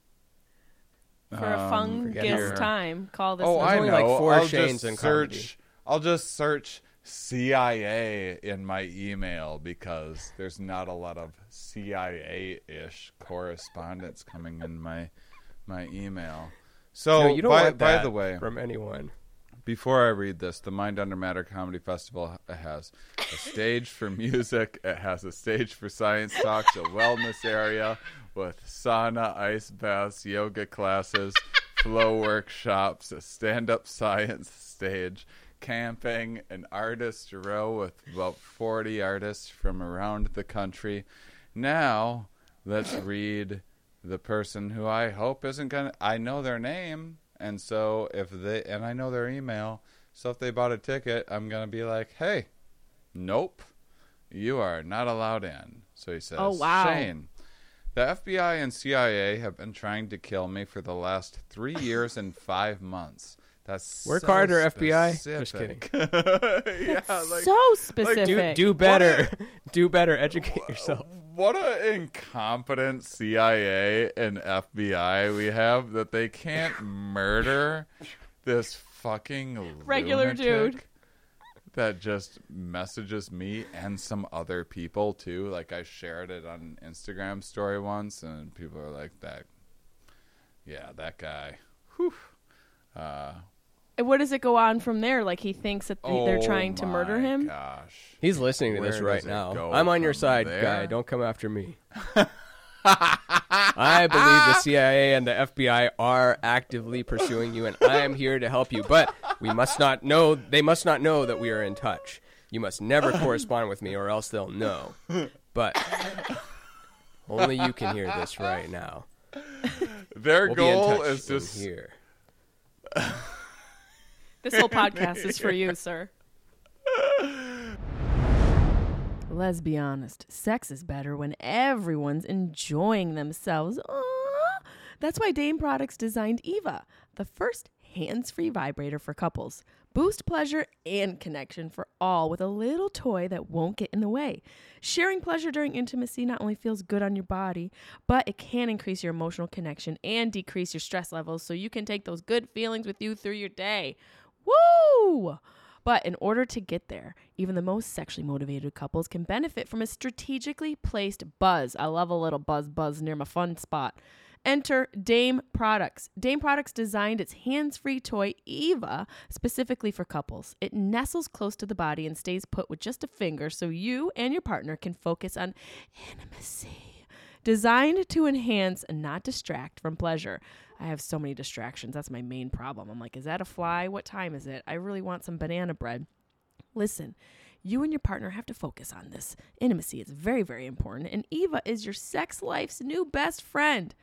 For a um, forget fungus time, call this. Oh. I only know. like four I'll Shanes just search. comedy. I'll just search CIA in my email because there's not a lot of CIA-ish correspondence coming in my my email. So, no, you don't by, want by the way, from anyone. Before I read this, the Mind Under Matter Comedy Festival has a stage for music. It has a stage for science talks, a wellness area with sauna, ice baths, yoga classes, flow workshops, a stand up science stage, camping, an artist row with about 40 artists from around the country. Now, let's read the person who I hope isn't going to. I know their name, and so if they. And I know their email. So if they bought a ticket, I'm going to be like, hey, nope, you are not allowed in. So he says, Oh, wow. Shane. The FBI and CIA have been trying to kill me for the last three years and five months. That's Work so harder, FBI. Just kidding. yeah, like so Do specific. do better. do better. Educate yourself. What an incompetent CIA and FBI we have that they can't murder this fucking Regular dude. that just messages me and some other people too. Like I shared it on Instagram story once, and people are like, "That, yeah, that guy." Whew. Uh, what does it go on from there? Like he thinks that th- they're oh trying to murder oh him. Gosh, He's listening to Where this right now. I'm on your side, there? guy. Don't come after me. I believe the CIA and the FBI are actively pursuing you, and I am here to help you. But we must not know. They must not know that we are in touch. You must never correspond with me, or else they'll know. But only you can hear this right now. their We'll be in goal touch is just here. This whole podcast is for you, sir. Let's be honest. Sex is better when everyone's enjoying themselves. Aww. That's why Dame Products designed Eva, the first hands free vibrator for couples. Boost pleasure and connection for all with a little toy that won't get in the way. Sharing pleasure during intimacy not only feels good on your body, but it can increase your emotional connection and decrease your stress levels so you can take those good feelings with you through your day. Woo! But in order to get there, even the most sexually motivated couples can benefit from a strategically placed buzz. I love a little buzz buzz near my fun spot. Enter Dame Products. Dame Products designed its hands free toy, Eva, specifically for couples. It nestles close to the body and stays put with just a finger so you and your partner can focus on intimacy. Designed to enhance and not distract from pleasure. I have so many distractions. That's my main problem. I'm like, is that a fly? What time is it? I really want some banana bread. Listen, you and your partner have to focus on this. Intimacy is very, very important, and Eva is your sex life's new best friend.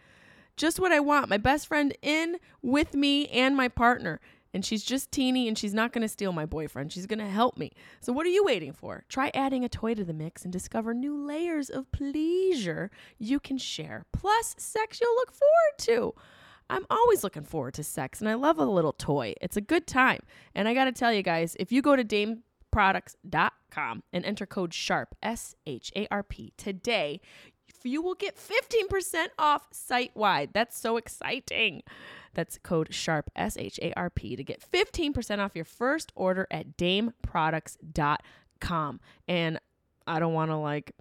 Just what I want. My best friend in with me and my partner. And she's just teeny and she's not going to steal my boyfriend. She's going to help me. So, what are you waiting for? Try adding a toy to the mix and discover new layers of pleasure you can share, plus sex you'll look forward to. I'm always looking forward to sex and I love a little toy. It's a good time. And I got to tell you guys, if you go to dameproducts.com and enter code SHARP, S H A R P, today, you will get 15% off site wide. That's so exciting. That's code SHARP, S H A R P, to get 15% off your first order at dameproducts.com. And I don't want to, like,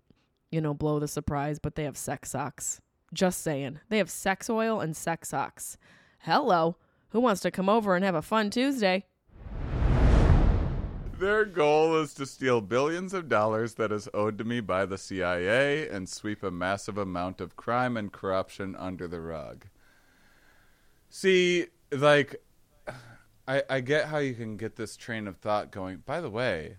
you know, blow the surprise, but they have sex socks. Just saying. They have sex oil and sex socks. Hello. Who wants to come over and have a fun Tuesday? Their goal is to steal billions of dollars that is owed to me by the CIA and sweep a massive amount of crime and corruption under the rug. See, like, I, I get how you can get this train of thought going. By the way,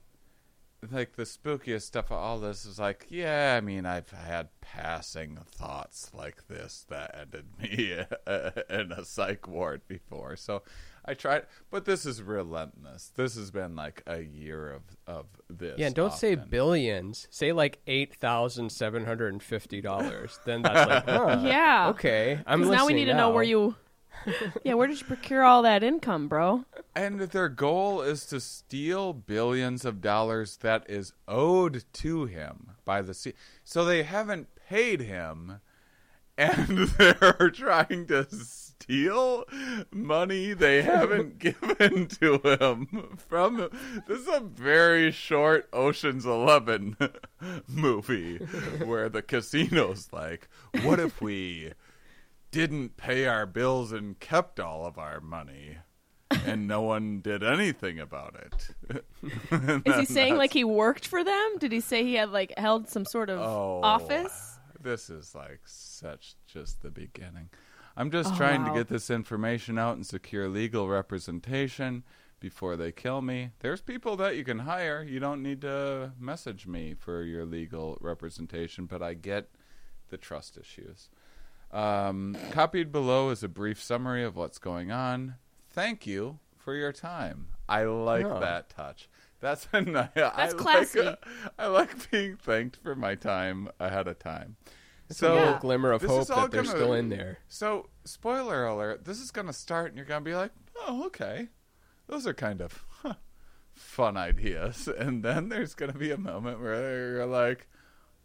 like the spookiest stuff of all this is like, yeah, I mean, I've had passing thoughts like this that ended me in a psych ward before. So I tried, but this is relentless. This has been like a year of of this. Yeah, don't say billions. Say like eight thousand seven hundred and fifty dollars. then that's like, huh, Yeah. okay. I'm Because now we listening need to know where you. yeah, where did you procure all that income, bro? And their goal is to steal billions of dollars that is owed to him by the C. So they haven't paid him, and they're trying to steal money they haven't given to him from. This is a very short Ocean's Eleven movie where the casino's like, "What if we?" Didn't pay our bills and kept all of our money and no one did anything about it. Is he saying like he worked for them? Did he say he had like held some sort of Oh, office? This is like such just the beginning. I'm just Oh, trying wow. to get this information out and secure legal representation before they kill me. There's people that you can hire. You don't need to message me for your legal representation, but I get the trust issues. Um, copied below is a brief summary of what's going on. Thank you for your time. I like Oh. that touch. That's a nice. That's classy. I like being thanked for my time ahead of time. a So little glimmer of hope that they're gonna- still in there. So, spoiler alert: this is going to start, and you're going to be like, "Oh, okay, those are kind of huh, fun ideas." And then there's going to be a moment where you're like,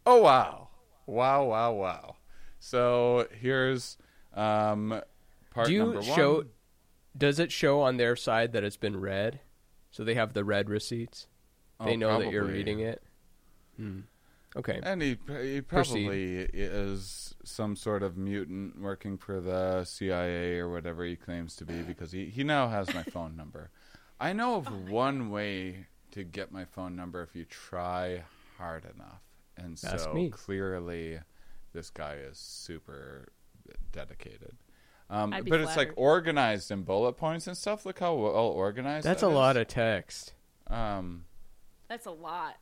"Oh wow, wow, wow, wow." So here's um, part Do you number one. show? Does it show on their side that it's been read? So they have the read receipts. They Oh, know that you're reading it. Hmm. Okay. And he, he probably is some sort of mutant working for the CIA or whatever he claims to be because he, he now has my phone number. I know of one way to get my phone number if you try hard enough. And Ask so me. clearly this guy is super dedicated. Um, I'd be but it's like organized in bullet points and stuff. Look how well organized That's that a lot of text. Um, That's a lot.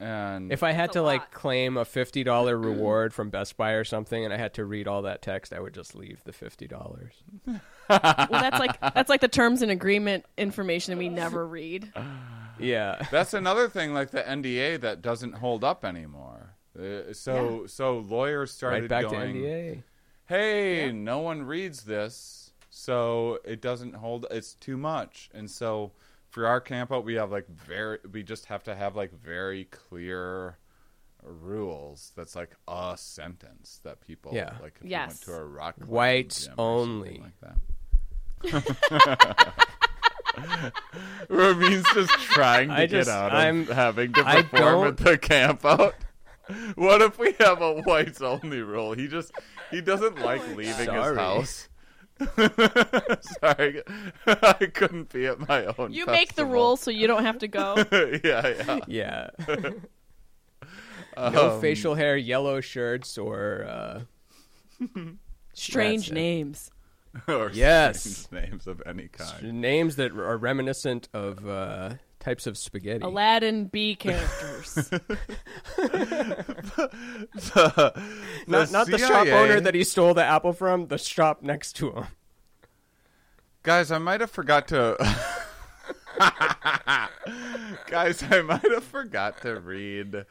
and If I had to a like claim a fifty dollar reward from Best Buy or something, and I had to read all that text, I would just leave the fifty dollars. Well, that's like that's like the terms and agreement information that we never read. Yeah. That's another thing, like the NDA, that doesn't hold up anymore. Uh, so, so lawyers started Right back going, to NDA. "Hey, no one reads this, so it doesn't hold. It's too much." And so, for our camp out, we have like very, we just have to have like very clear rules. That's like a sentence that people, Yeah. like if Yes. you went to a rock climbing Whites gym only. like that. Ramin's just trying to I get just- out of I'm- having to I perform at the camp out. What if we have a whites only rule? He just he doesn't like leaving his house. Sorry, I couldn't be at my own. You make the festival. rules so you don't have to go. yeah, yeah. Yeah. no Um, facial hair, yellow shirts, or uh, Strange names. or Yes. strange names of any kind. names that are reminiscent of uh, types of spaghetti. Aladdin B characters. not not the shop owner that he stole the apple from, the shop next to him. Guys, I might have forgot to. Guys, I might have forgot to read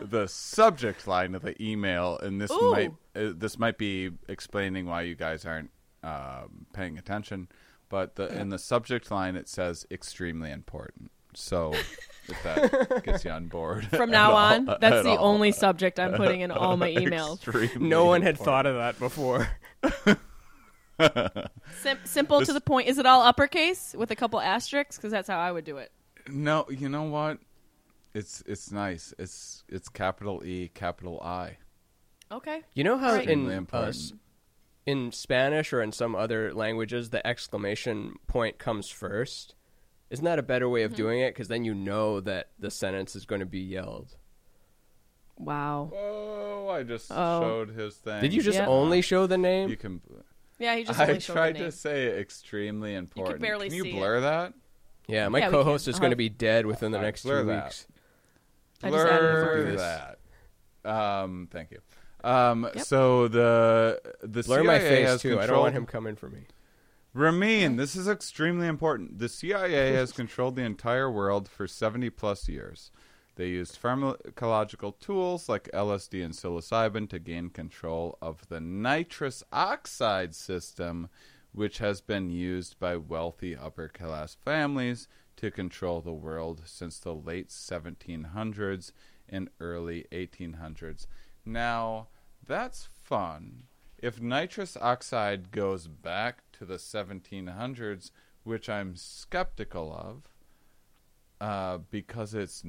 the subject line of the email, and this Ooh. might uh, this might be explaining why you guys aren't um, paying attention. But the, in the subject line, it says "extremely important." So, if that gets you on board, From now all- on, that's the all. only subject I'm putting in all my emails. Extremely No one had important. thought of that before. Sim- simple to the point. Is it all uppercase with a couple asterisks? Because that's how I would do it. No, you know what? It's it's nice. It's it's capital E, capital I. Okay. You know how Right. in Extremely uh, in Spanish or in some other languages the exclamation point comes first? Isn't that a better way of Mm-hmm. doing it? Because then you know that the sentence is going to be yelled. Wow. Oh, I just Oh. showed his thing. Did you just Yeah. only show the name? You can. Yeah, he just I only showed the tried name. to say extremely important. barely can you see it. blur that? yeah, my Yeah, co-host is going Uh-huh. to be dead within the next blur two that. weeks. I just added it Blur that. Um, thank you. Um, Yep. so the the Blur CIA my face has too. I don't want him coming for me. Ramin, this is extremely important. The CIA has controlled the entire world for 70 plus years. They used pharmacological tools like LSD and psilocybin to gain control of the nitrous oxide system, which has been used by wealthy upper class families to control the world since the late 1700s and early 1800s. Now, that's fun. If nitrous oxide goes back to the 1700s, which I'm skeptical of, uh, because it's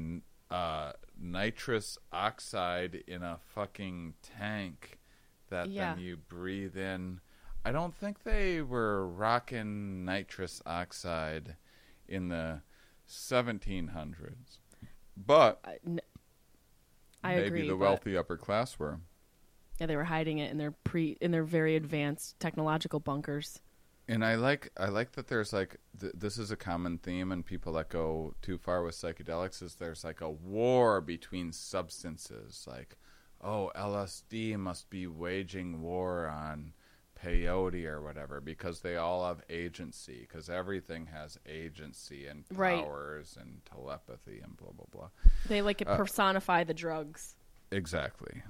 uh, nitrous oxide in a fucking tank that Yeah. then you breathe in. I don't think they were rocking nitrous oxide in the 1700s, but I, n- I maybe agree. the wealthy upper class were. Yeah, they were hiding it in their pre in their very advanced technological bunkers. And I like I like that there's like th- this is a common theme and people that go too far with psychedelics is there's like a war between substances like oh LSD must be waging war on peyote or whatever because they all have agency because everything has agency and Right. powers and telepathy and blah blah blah. They like Uh, personify the drugs. Exactly.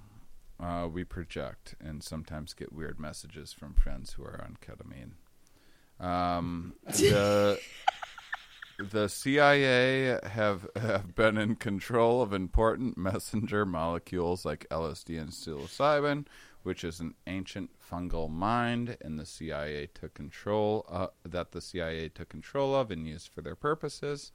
Uh, we project and sometimes get weird messages from friends who are on ketamine. Um, the the CIA have have been in control of important messenger molecules like LSD and psilocybin, which is an ancient fungal mind, and the CIA took control uh, that the CIA took control of and used for their purposes.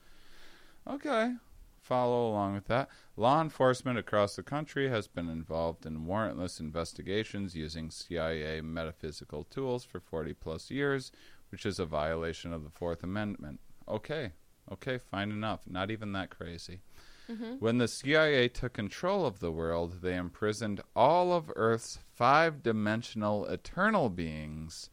Okay, follow along with that. Law enforcement across the country has been involved in warrantless investigations using CIA metaphysical tools for 40 plus years, which is a violation of the Fourth Amendment. Okay, okay, fine enough. Not even that crazy. When the CIA took control of the world, they imprisoned all of Earth's five dimensional eternal beings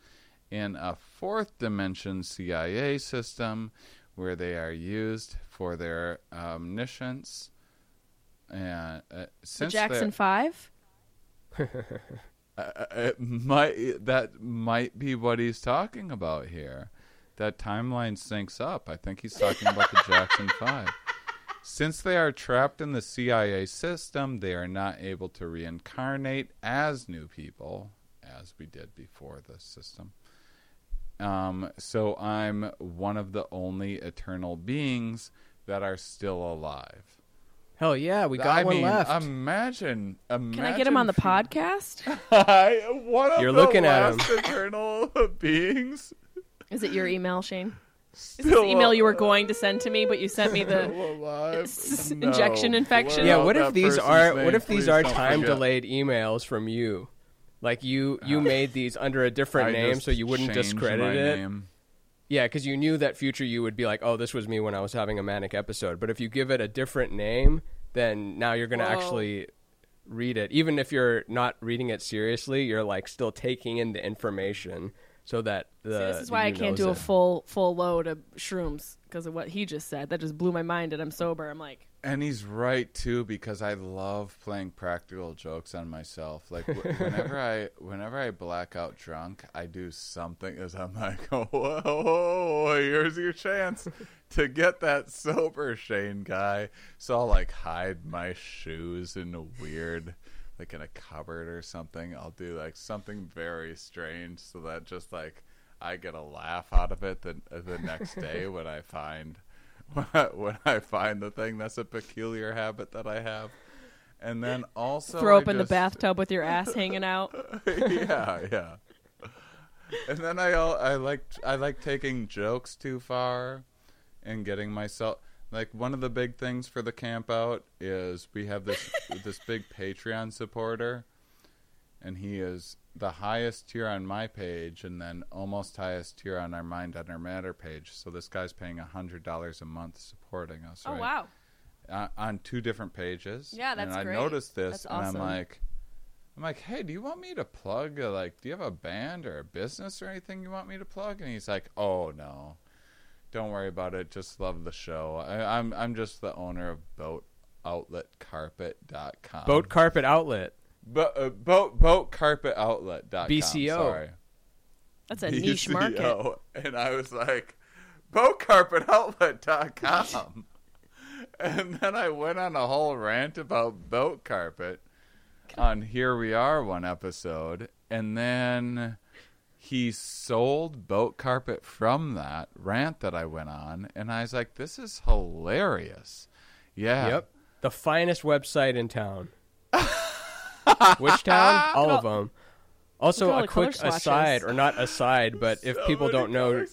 in a fourth dimension CIA system where they are used for their omniscience. And uh, The Jackson Five. uh, it might that might be what he's talking about here. That timeline syncs up. I think he's talking about the Jackson Five. Since they are trapped in the CIA system, they are not able to reincarnate as new people, as we did before the system. Um, so I'm one of the only eternal beings that are still alive. Hell yeah, we got I one mean, left. imagine, imagine. Can I get him on the podcast? I, one of You're the looking at last eternal beings. Is it your email, Shane? Is this the email you were going to send to me, but you sent me the Still s- No. injection infection? Yeah, what if these are name, what if these are time forget. delayed emails from you? Like you you made these under a different I name just so you wouldn't changed discredit my it. name. Yeah, because you knew that future you would be like, oh, this was me when I was having a manic episode. But if you give it a different name, then now you're going to actually read it. Even if you're not reading it seriously, you're like still taking in the information so that the. See, this is why I can't do a full full load of shrooms because of what he just said. That just blew my mind, and I'm sober. I'm like, And he's right too because I love playing practical jokes on myself. Like wh- whenever I whenever I black out drunk, I do something as I'm like, oh, whoa, whoa, whoa, here's your chance to get that sober Shane guy. So I'll like hide my shoes in a weird, like in a cupboard or something. I'll do like something very strange so that just like I get a laugh out of it the the next day when I find when I find the thing. That's a peculiar habit that I have. And then also throw I up in the bathtub with your ass hanging out. yeah, yeah. And then I I like I like taking jokes too far and getting myself like one of the big things for the camp out is we have this this big Patreon supporter and he is the highest tier on my page and then almost highest tier on our Mind Under Matter page. So this guy's paying a hundred dollars a month supporting us. Oh right? wow! uh, on two different pages. Yeah, that's and I great. noticed this, That's and awesome. I'm like, I'm like, hey, do you want me to plug? uh like, do you have a band or a business or anything you want me to plug? And he's like, oh no, don't worry about it. Just love the show. I, I'm I'm just the owner of boat BoatOutletCarpet.com. Boat Carpet Outlet. Bo- uh, boat BoatCarpetOutlet.com. BCO. Sorry. That's a niche market. And I was like, boatcarpetoutlet.com. and then I went on a whole rant about boat carpet on Here We Are one episode. And then he sold boat carpet from that rant that I went on. And I was like, this is hilarious. Yeah. Yep. The finest website in town. Which town? All of them. Also, Look at all a quick aside, or not aside, but if So people don't know.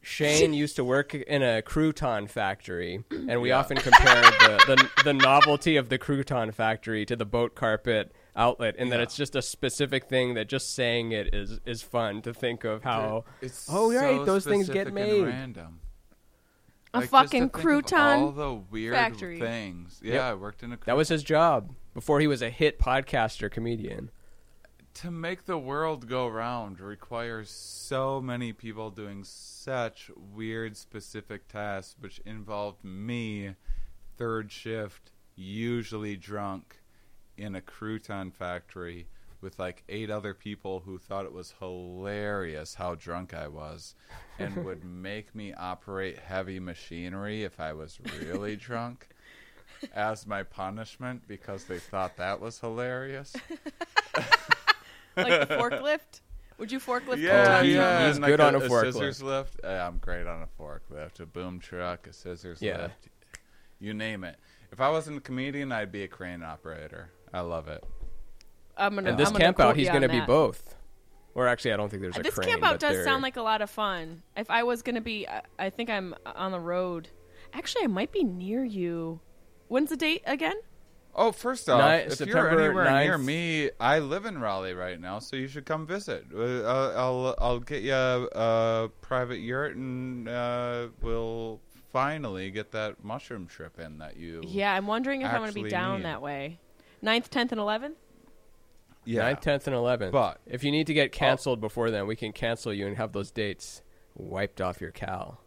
Shane used to work in a crouton factory, and we Yeah. often compare the, the the novelty of the crouton factory to the boat carpet outlet, and that it's just a specific thing that just saying it is is fun to think of how. It's Oh, right, so those things get made. random. A Like, fucking think of crouton all the weird factory. things. Yep. Yeah, I worked in a. Crouton. That was his job before he was a hit podcaster comedian. to make the world go round requires so many people doing such weird specific tasks which involved me third shift usually drunk in a crouton factory with like eight other people who thought it was hilarious how drunk I was and would make me operate heavy machinery if I was really drunk as my punishment because they thought that was hilarious. like the forklift. Would you forklift? Yeah, Crouton yeah, he's and good like on a a, forklift. scissors lift. Uh, I'm great on a forklift, a boom truck, a scissors Yeah. lift. You name it. If I wasn't a comedian, I'd be a crane operator. I love it. I'm gonna. And this I'm gonna camp out, he's going to on be both. Or actually, I don't think there's a This crane. camp out does they're- sound like a lot of fun. If I was gonna be, I, I think I'm on the road. Actually, I might be near you. When's the date again? Oh, first off, Ni- if September you're anywhere near me, I live in Raleigh right now, so you should come visit. Uh, I'll I'll, I'll get you a, a private yurt, and uh, we'll finally get that mushroom trip in that you. Yeah, I'm wondering if I'm gonna be down need. that way. 9th, 10th, and 11th. yeah. 9th, 10th, and 11th. But- if you need to get canceled before then, we can cancel you and have those dates wiped off your cal.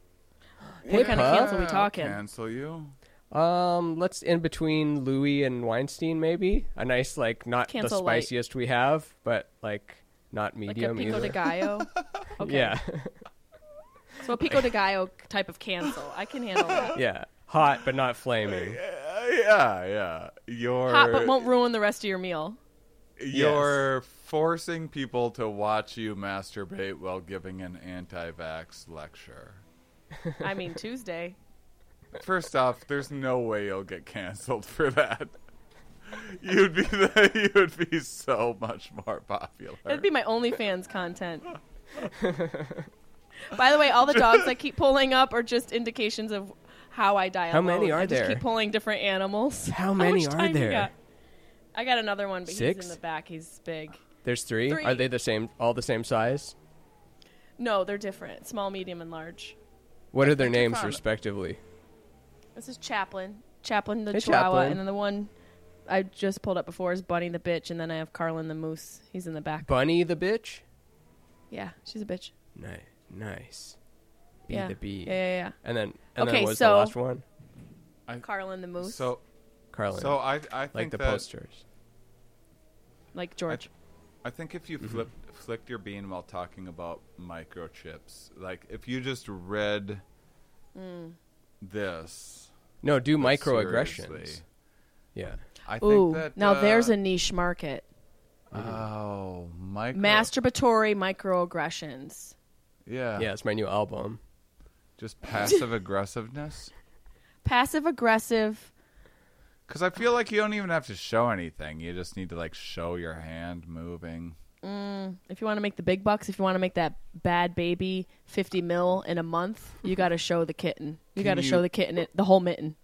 What kind of cancel we I'll talking? Cancel you. Um, let's in between Louis and Weinstein, maybe a nice like not Cancel the light. spiciest we have, but like not Like a medium pico either. de gallo. Okay. Yeah, So a pico de gallo type of cancel. I can handle that. yeah, hot but not flaming. Yeah, yeah. You're Hot, but won't ruin the rest of your meal. you're forcing people to watch you masturbate while giving an anti-vax lecture. I mean Tuesday. First off, there's no way you'll get canceled for that. You'd be the, you'd be so much more popular. That'd be my OnlyFans content. By the way, all the dogs I keep pulling up are just indications of how I die. How alone. many are I just there? Keep pulling different animals. How many much are time you there? got? I got another one, but he's Six? in the back. He's big. There's three. Three. Are they the same? All the same size? No, they're different. Small, medium, and large. What are their names found it. respectively? This is Chaplin. Chaplin the Hey, Chihuahua, Chaplin. and then the one I just pulled up before is Bunny the bitch, and then I have Carlin the moose. He's in the back. Bunny the bitch. Yeah, she's a bitch. Nice, nice. Be yeah. the bee. Yeah, yeah, yeah. And then and Okay, then was so- the last one? yeah. Carlin the moose, So Carlin. so I I think like the that, posters. like George. I think if you flip, flicked your bean while talking about microchips, like if you just read Mm. this, No, do but microaggressions. seriously, Yeah. I Ooh, think that now uh, there's a niche market. oh micro Masturbatory microaggressions. yeah Yeah, it's my new album. just passive aggressiveness. Passive aggressive. Because I feel like you don't even have to show anything. You just need to like show your hand moving. If you want to make the big bucks, if you want to make that bad baby 50 mil in a month, you got to show the kitten. You got to show the kitten it, the whole mitten.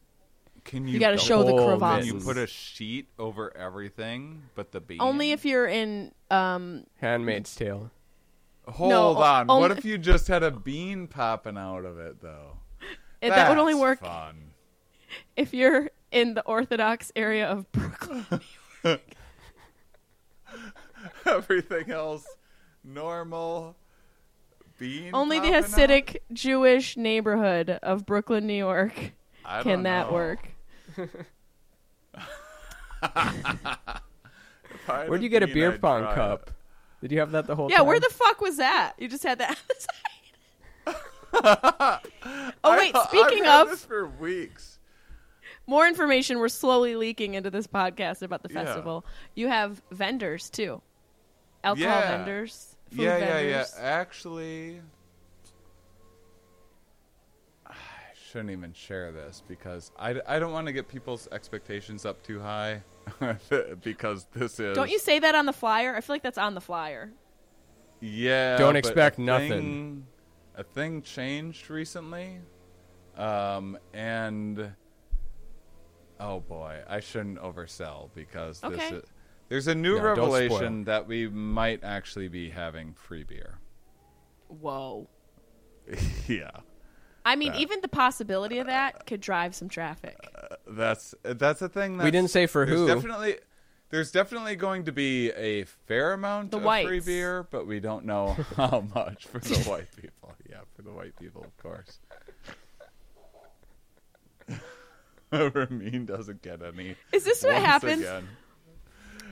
Can you? You got to show the whole crevasse. Can you put a sheet over everything but the bean? Only if you're in um Handmaid's Tale. Hold No, on. only- What if you just had a bean popping out of it though? it- that would only work Fun. if you're in the Orthodox area of Brooklyn. Everything else normal. Bean. only the popping out? Hasidic Jewish neighborhood of Brooklyn, New York I can that know. work. If I had Where'd you get a beer I'd pong cup? it. Did you have that the whole Yeah, time? where the fuck was that? You just had that on the side. oh wait, I- speaking I've had of this for weeks. more information we're slowly leaking into this podcast about the Yeah. festival. You have vendors too. Alcohol Yeah. vendors, food yeah, yeah, vendors. yeah. Actually, I shouldn't even share this because I, I don't want to get people's expectations up too high because this is. Don't you say that on the flyer? I feel like that's on the flyer. Yeah. Don't expect a nothing. thing- a thing changed recently, um, and oh boy, I shouldn't oversell because this is, there's a new No, revelation that we might actually be having free beer. Whoa. yeah. I mean, That- even the possibility of that could drive some traffic. Uh, that's that's a thing. That's, We didn't say for there's who. Definitely, there's definitely going to be a fair amount The of free beer, but we don't know how much for the white people. Yeah, for the white people, of course. Ramin doesn't get any. Is this what happens? Again.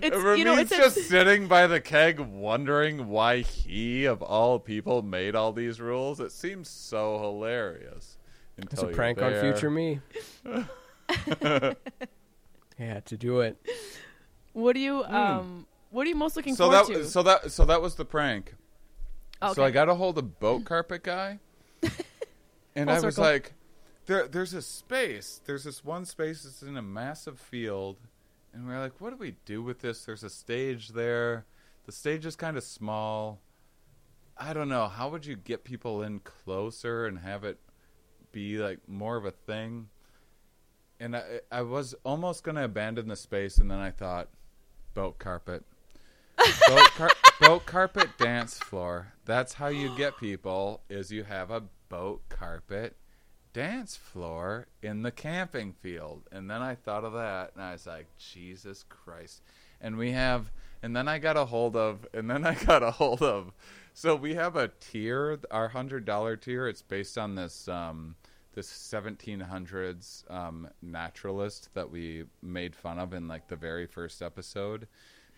It's Ramin's you know it's just it's- sitting by the keg wondering why he, of all people, made all these rules. It seems so hilarious. It's a you're prank on future me. yeah, to do it. what do you um what are you most looking Hmm. So forward that to? so that so that was the prank. okay. So I got a hold of boat carpet guy, and Full I was like, "There, there's a space. There's this one space that's in a massive field, and we're like, what do we do with this? There's a stage there. The stage is kind of small. I don't know. How would you get people in closer and have it be like more of a thing?" And I, I was almost gonna abandon the space, and then I thought, boat carpet boat, car- boat carpet dance floor. That's how you get people. Is you have a boat carpet dance floor in the camping field. And then I thought of that, and I was like, Jesus Christ. And we have, and then I got a hold of, and then I got a hold of. So we have a tier, our hundred dollar tier. It's based on this. Um, this 1700s um, naturalist that we made fun of in like the very first episode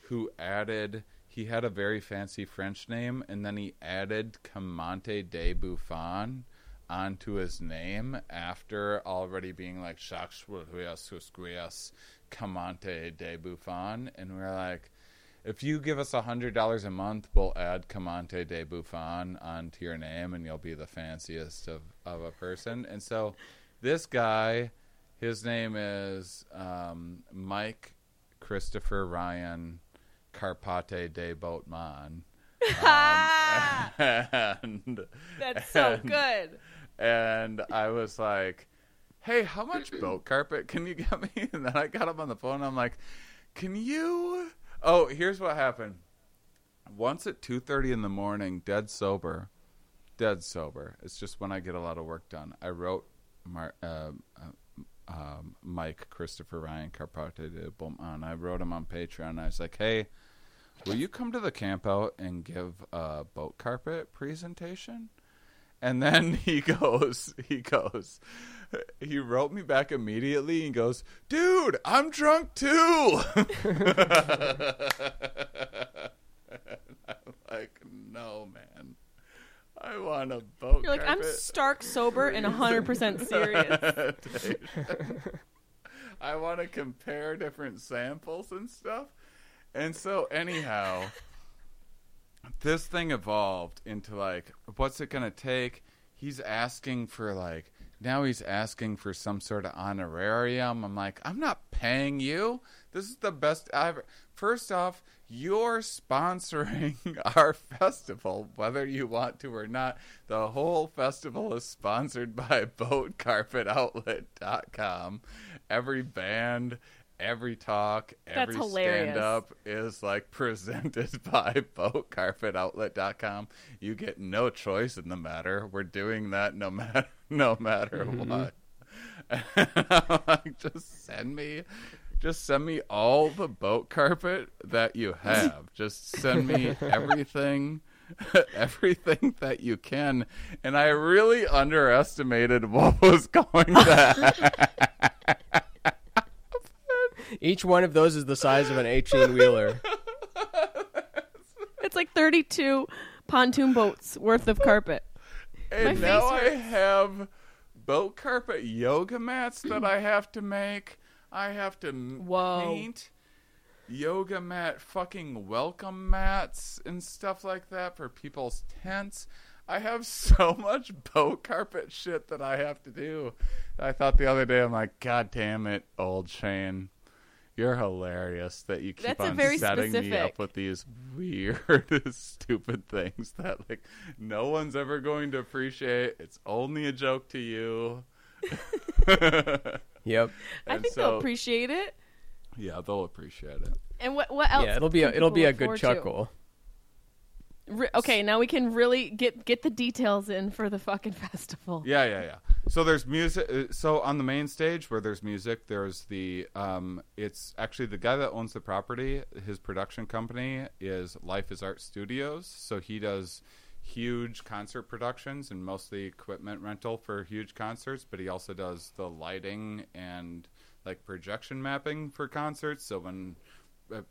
who added he had a very fancy French name and then he added Comante de Buffon onto his name after already being like Jacques Suesquias Comante de Buffon and we're like if you give us a hundred dollars a month, we'll add Comante de Buffon onto your name, and you'll be the fanciest of, of a person. And so, this guy, his name is um, Mike Christopher Ryan Carpate de Boatman. Um, and That's so and- good. And I was like, "Hey, how much boat carpet can you get me?" And then I got him on the phone. I'm like, "Can you?" Oh, here's what happened. Once at two thirty in the morning, dead sober, dead sober. It's just when I get a lot of work done. I wrote Mar- uh, uh, um, Mike Christopher Ryan Carpate de Beaumont. I wrote him on Patreon. I was like, "Hey." Will you come to the camp out and give a boat carpet presentation? And then he goes, he goes, he wrote me back immediately and goes, dude, I'm drunk too. I'm like, no, man. I want a boat You're like I'm stark sober and 100% serious. I want to compare different samples and stuff. And so, anyhow, this thing evolved into like, what's it going to take? He's asking for like, now he's asking for some sort of honorarium. I'm like, I'm not paying you. This is the best I ever. First off, you're sponsoring our festival, whether you want to or not. The whole festival is sponsored by BoatCarpetOutlet.com. Every band, every talk, every stand up is like presented by BoatCarpetOutlet.com. You get no choice in the matter. We're doing that no matter no matter mm-hmm. what. like, just send me just send me all the boat carpet that you have. Just send me everything everything that you can. And I really underestimated what was going to Each one of those is the size of an 18 wheeler. It's like 32 pontoon boats worth of carpet. And My now I have boat carpet yoga mats that I have to make. I have to Whoa. paint yoga mat fucking welcome mats and stuff like that for people's tents. I have so much boat carpet shit that I have to do. I thought the other day, I'm like, God damn it, old Shane. You're hilarious that you keep That's on very setting me up with these weird, stupid things that like no one's ever going to appreciate. It's only a joke to you. Yep. I think so- they'll appreciate it. Yeah, they'll appreciate it. And what what else? Yeah, it'll be a it'll be a good chuckle. to? Re- okay, now we can really get get the details in for the fucking festival. Yeah, yeah, yeah. So there's music. uh, So on the main stage where there's music, there's the. Um, it's actually the guy that owns the property. His production company is Life is Art Studios. So he does huge concert productions and mostly equipment rental for huge concerts. But he also does the lighting and like projection mapping for concerts. So when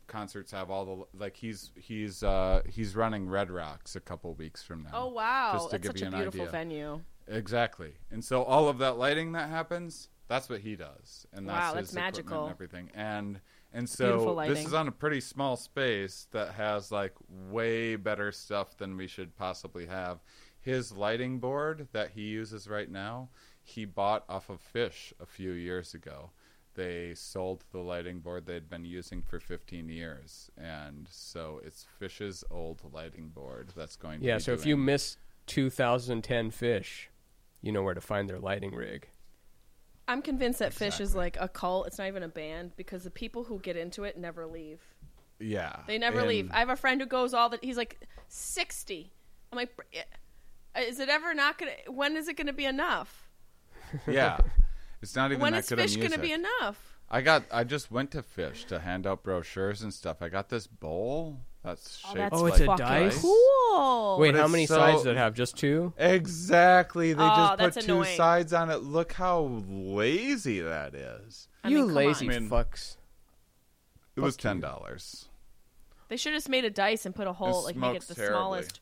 concerts have all the like he's he's uh he's running Red Rocks a couple weeks from now. Oh wow, Just to that's give such you a an beautiful idea. venue. Exactly. And so all of that lighting that happens, that's what he does. And that's Wow, that's magical. And everything. And and so this is on a pretty small space that has like way better stuff than we should possibly have. His lighting board that he uses right now, he bought off of Phish a few years ago. They sold the lighting board they'd been using for 15 years, and so it's Phish's old lighting board that's going to Yeah, be so if you miss 2010 Phish, you know where to find their lighting rig. I'm convinced that Phish is like a cult. It's not even a band because the people who get into it never leave. yeah, They never and- leave. I have a friend who goes all the. He's like sixty. I'm like, eh, is it ever not gonna? When is it gonna be enough? yeah. It's not even When that is good Phish gonna be enough? I got. I just went to Phish to hand out brochures and stuff. I got this bowl that's Oh, shaped that's Oh, it's a like fucking dice? cool. Wait, But how many so- sides does it have? Just two? Exactly. They Oh, just that's put two annoying. sides on it. Look how lazy that is. I you mean, lazy on. I mean- fucks. It was Fuck you. ten dollars. They should have just made a dice and put a hole, It like make it smokes the terribly. smallest.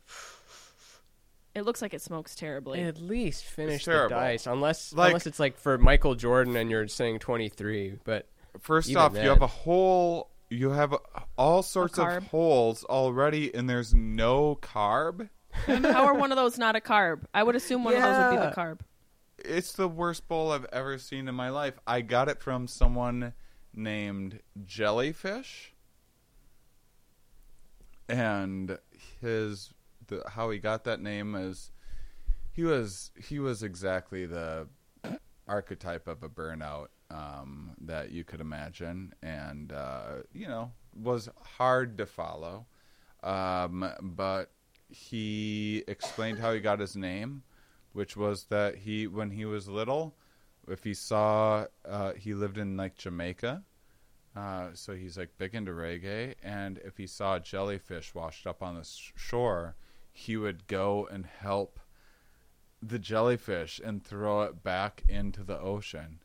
It looks like it smokes terribly. At least finish the terrible. dice, unless Like- unless it's like for Michael Jordan and you're saying 23. But First Even off, you then. have a hole. You have all sorts of carb. holes already, and there's no carb. How are one of those not a carb? I would assume one of those would be the carb. It's the worst bowl I've ever seen in my life. I got it from someone named Jellyfish, and his the how he got that name is he was he was exactly the archetype of a burnout um, that you could imagine, and uh, you know was hard to follow, um, but he explained how he got his name, which was that he when he was little, if he saw uh, he lived in like Jamaica. Uh, so he's like big into reggae, and if he saw a jellyfish washed up on the sh- shore, he would go and help the jellyfish and throw it back into the ocean.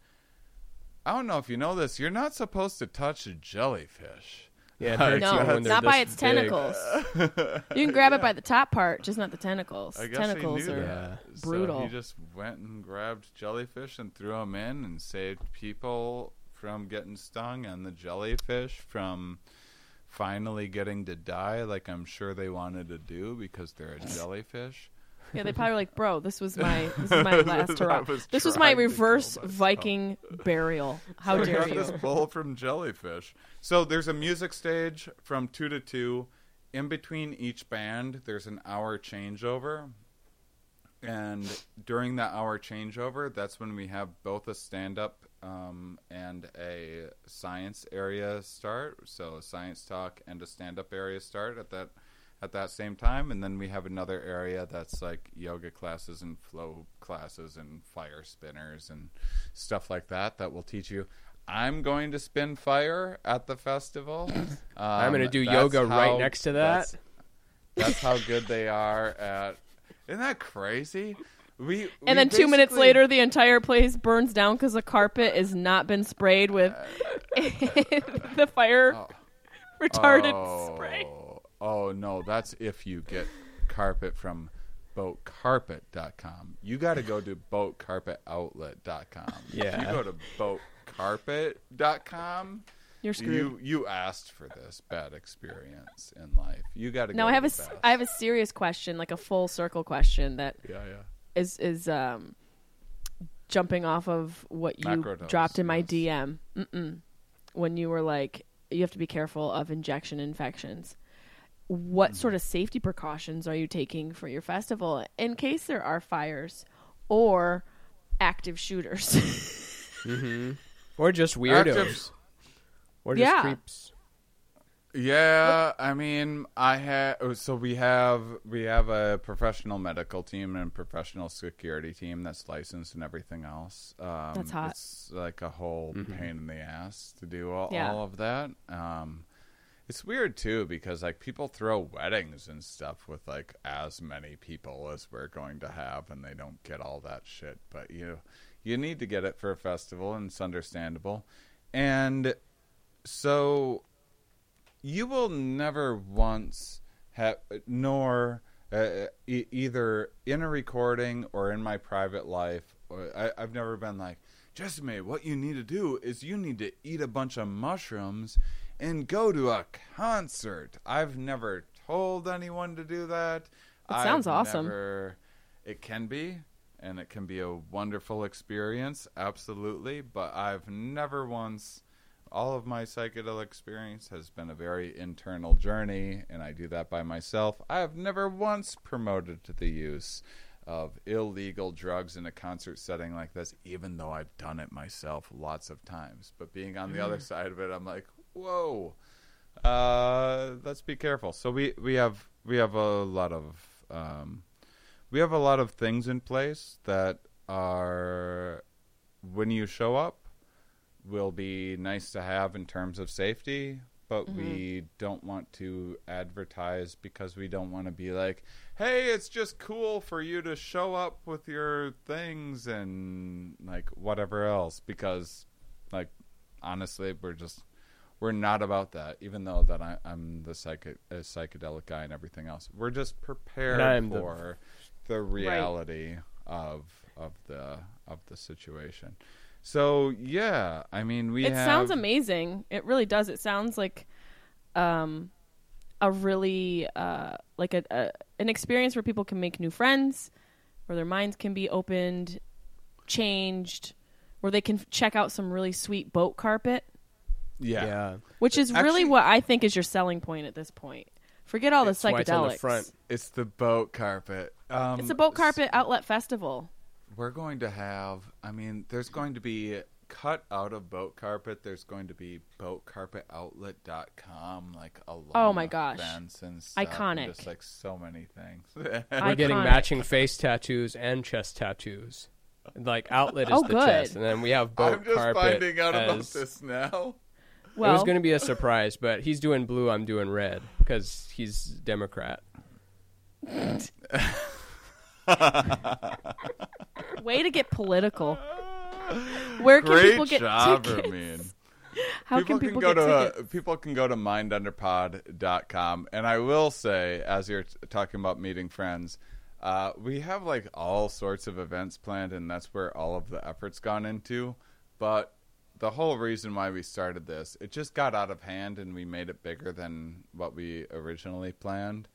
I don't know if you know this. You're not supposed to touch a jellyfish. yeah, it No, you when it's they're not by its big. tentacles. You can grab it by the top part, just not the tentacles. I guess tentacles he knew are that. So he just went and grabbed jellyfish and threw them in and saved people from getting stung and the jellyfish from finally getting to die like I'm sure they wanted to do because they're a jellyfish. Yeah, they probably were like, bro, this was my this is my last hurrah. was This was my trying to kill reverse. Viking burial. How I dare got you? this bowl from Jellyfish. So there's a music stage from two to two. In between each band, there's an hour changeover. And during that hour changeover, that's when we have both a stand up um, and a science area start. So a science talk and a stand up area start at that at that same time. And then we have another area that's like yoga classes and flow classes and fire spinners and stuff like that that will teach you. I'm going to spin fire at the festival. I'm gonna Um, do yoga right next to that. That's, that's how good they are at. Isn't that crazy? We we And then two minutes later, the entire place burns down because the carpet has not been sprayed with the fire Oh. retardant oh, spray. Oh no, that's if you get carpet from boatcarpet.com. You got to go to boatcarpetoutlet.com. Yeah. If you go to boatcarpet.com, You're screwed. you you asked for this bad experience in life. You got to now go I have to a the s- best. I have a serious question, like a full circle question that yeah, yeah. Is is um jumping off of what you Macrodose, dropped in my yes. DM. Mm-mm. When you were like, you have to be careful of injection infections. What Mm. sort of safety precautions are you taking for your festival in case there are fires or active shooters? Or just weirdos. Active- Or just Yeah. creeps. Yeah, I mean, I have. So we have we have a professional medical team and professional security team that's licensed and everything else. Um, That's hot. It's like a whole pain in the ass to do all, Yeah. all of that. Um, it's weird too because like people throw weddings and stuff with like as many people as we're going to have, and they don't get all that shit. But you you need to get it for a festival, and it's understandable. And so you will never once have nor uh, e- either in a recording or in my private life or I, i've never been like Jessimae what you need to do is you need to eat a bunch of mushrooms and go to a concert i've never told anyone to do that It sounds I've awesome. never- it can be and it can be a wonderful experience absolutely but i've never once all of my psychedelic experience has been a very internal journey, and I do that by myself. I have never once promoted the use of illegal drugs in a concert setting like this, even though I've done it myself lots of times. But being on the other side of it, I'm like, whoa, uh, let's be careful. So we, we have we have a lot of um, we have a lot of things in place that are when you show up will be nice to have in terms of safety, but mm-hmm. we don't want to advertise because we don't want to be like, hey, it's just cool for you to show up with your things and like whatever else because like honestly we're just we're not about that even though that I, i'm the psych- a psychedelic guy and everything else. We're just prepared I'm the- for the reality of of the of the situation so yeah i mean we it have sounds amazing. It really does. It sounds like um a really uh like a, a an experience where people can make new friends, where their minds can be opened, changed, where they can check out some really sweet boat carpet, yeah, Yeah. which is really Actually- what I think is your selling point at this point. Forget all the It's why it's on the psychedelics. front. it's the boat carpet um, It's a boat carpet outlet festival. We're going to have i mean there's going to be cut out of boat carpet there's going to be boatcarpetoutlet.com like a lot Oh my gosh. fence and stuff, and Iconic. just like so many things We're getting Iconic. matching face tattoos and chest tattoos. Like outlet is Oh, the good. chest, and then we have boat i'm just carpet. finding out about as- this now it was going to be a surprise, but he's doing blue. I'm doing red because he's Democrat. way to get political. Where can great people get job tickets? Ramin. How people can people go get to uh, people can go to mindunderpod.com and i will say as you're t- talking about meeting friends uh, we have like all sorts of events planned and that's where all of the effort's gone into but the whole reason why we started this it just got out of hand and we made it bigger than what we originally planned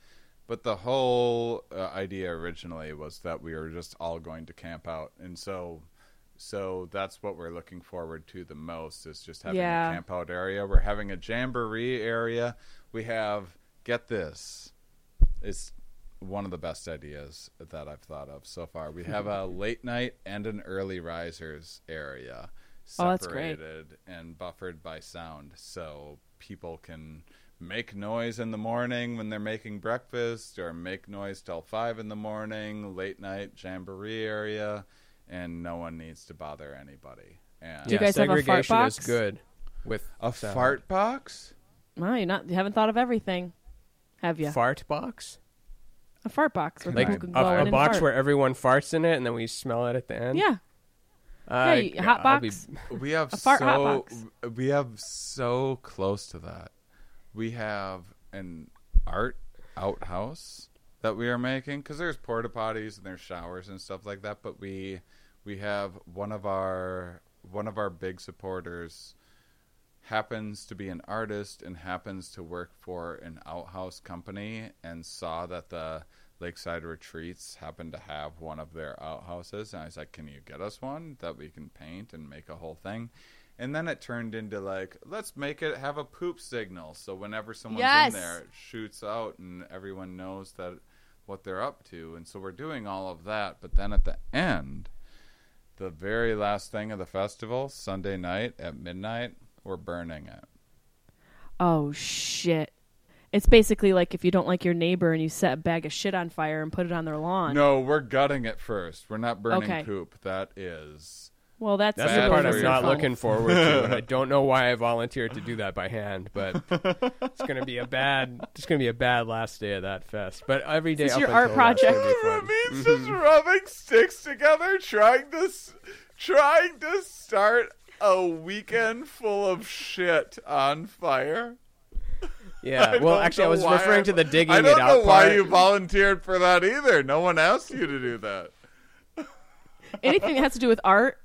but the whole uh, idea originally was that we were just all going to camp out and so so that's what we're looking forward to the most is just having Yeah. a camp out area. We're having a jamboree area. We have get this. It's one of the best ideas that I've thought of so far. We have a late night and an early risers area Oh, that's great. separated and buffered by sound so people can make noise in the morning when they're making breakfast or make noise till 5 in the morning, late night jamboree area and no one needs to bother anybody. And Do you guys have a fart box? is good. With a sound. fart box? Wow, you not you haven't thought of everything, have you? fart box, a fart box where like people a, can go in a box fart. where everyone farts in it, and then we smell it at the end. yeah, uh, I- you- hot I'll be- box. We have A fart hot so box. we have so close to that. We have an art outhouse that we are making because there's porta potties and there's showers and stuff like that. But we we have one of our one of our big supporters happens to be an artist and happens to work for an outhouse company and saw that the Lakeside Retreats happened to have one of their outhouses and I was like, "Can you get us one that we can paint and make a whole thing?" And then it turned into like, "Let's make it have a poop signal so whenever someone's Yes. in there, it shoots out and everyone knows that what they're up to." And so we're doing all of that, but then at the end, the very last thing of the festival, Sunday night at midnight, we're burning it. Oh shit! It's basically like if you don't like your neighbor and you set a bag of shit on fire and put it on their lawn. No, we're gutting it first. We're not burning Okay. poop. That is. Well, that's That's the part I'm not fault. looking forward to, and I don't know why I volunteered to do that by hand. But it's gonna be a bad, it's gonna be a bad last day of that fest. But every day This up your until art that's gonna project? be That fun. means mm-hmm. just rubbing sticks together, trying to, trying to start a weekend full of shit on fire. Yeah. I Well, actually, I was referring I'm- to the digging I don't it know out why part. you volunteered for that either. No one asked you to do that. anything that has to do with art,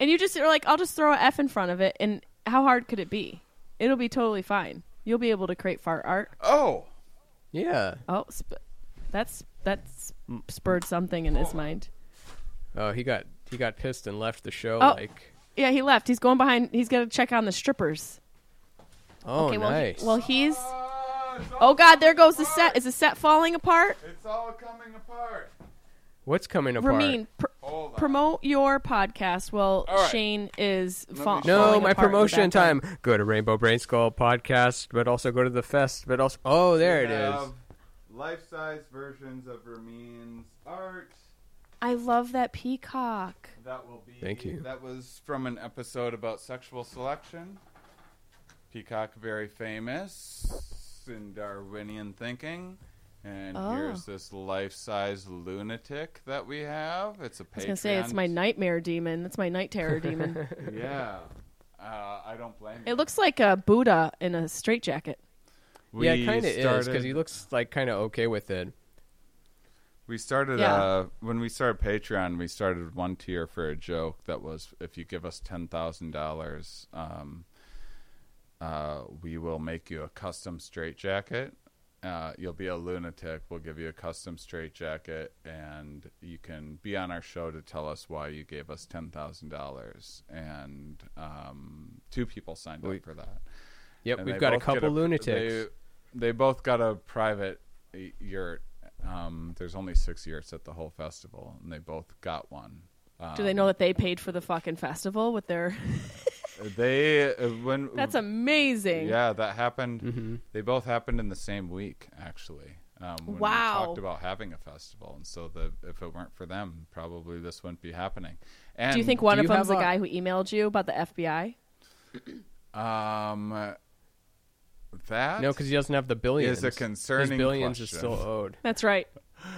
and you just are like, I'll just throw a F in front of it, and how hard could it be? It'll be totally fine. You'll be able to create fart art. Oh, Yeah. Oh, sp- that's that's spurred something in his oh. mind. Oh, he got he got pissed and left the show. Oh. Like, Yeah, he left. He's going behind. He's gonna check on the strippers. oh, okay, well, he- nice. well, he's. Oh God, there coming goes the set. Is the set falling apart? It's all coming apart. What's coming apart? Ramin, pr- Hold on. promote your podcast. Well, All right. Shane is me fa- show No, falling my apart in the promotion background. time. Go to Rainbow Brain Skull podcast, but also go to the fest. But also, oh, there it is. Life-size versions of Ramin's art. I love that peacock. That will be. Thank you. That was from an episode about sexual selection. Peacock, very famous in Darwinian thinking. And Oh. here's this life-size lunatic that we have. It's a Patreon. I was gonna say it's my nightmare demon. That's my night terror demon. Yeah. Uh, I don't blame you. It looks like a Buddha in a straitjacket. We yeah, it kind of is because he looks like kind of okay with it. We started Yeah. uh, when we started Patreon. We started one tier for a joke that was if you give us ten thousand dollars, um, uh, we will make you a custom straitjacket. Uh, you'll be a lunatic. We'll give you a custom straitjacket, and you can be on our show to tell us why you gave us ten thousand dollars. And um, two people signed We- up for that. Yep, And we've got a both get couple lunatics. They, they both got a private y- yurt. Um, there's only six yurts at the whole festival, and they both got one. Um, Do they know that they paid for the fucking festival with their? They uh, when That's amazing. yeah that happened. Mm-hmm. They both happened in the same week, actually. Um, when Wow. We talked about having a festival, and so the if it weren't for them, probably this wouldn't be happening. And Do you think one do of you them's the a- guy who emailed you about the FBI? Um, that No, because he doesn't have the billions. is a concerning His billions question. is still owed. That's right.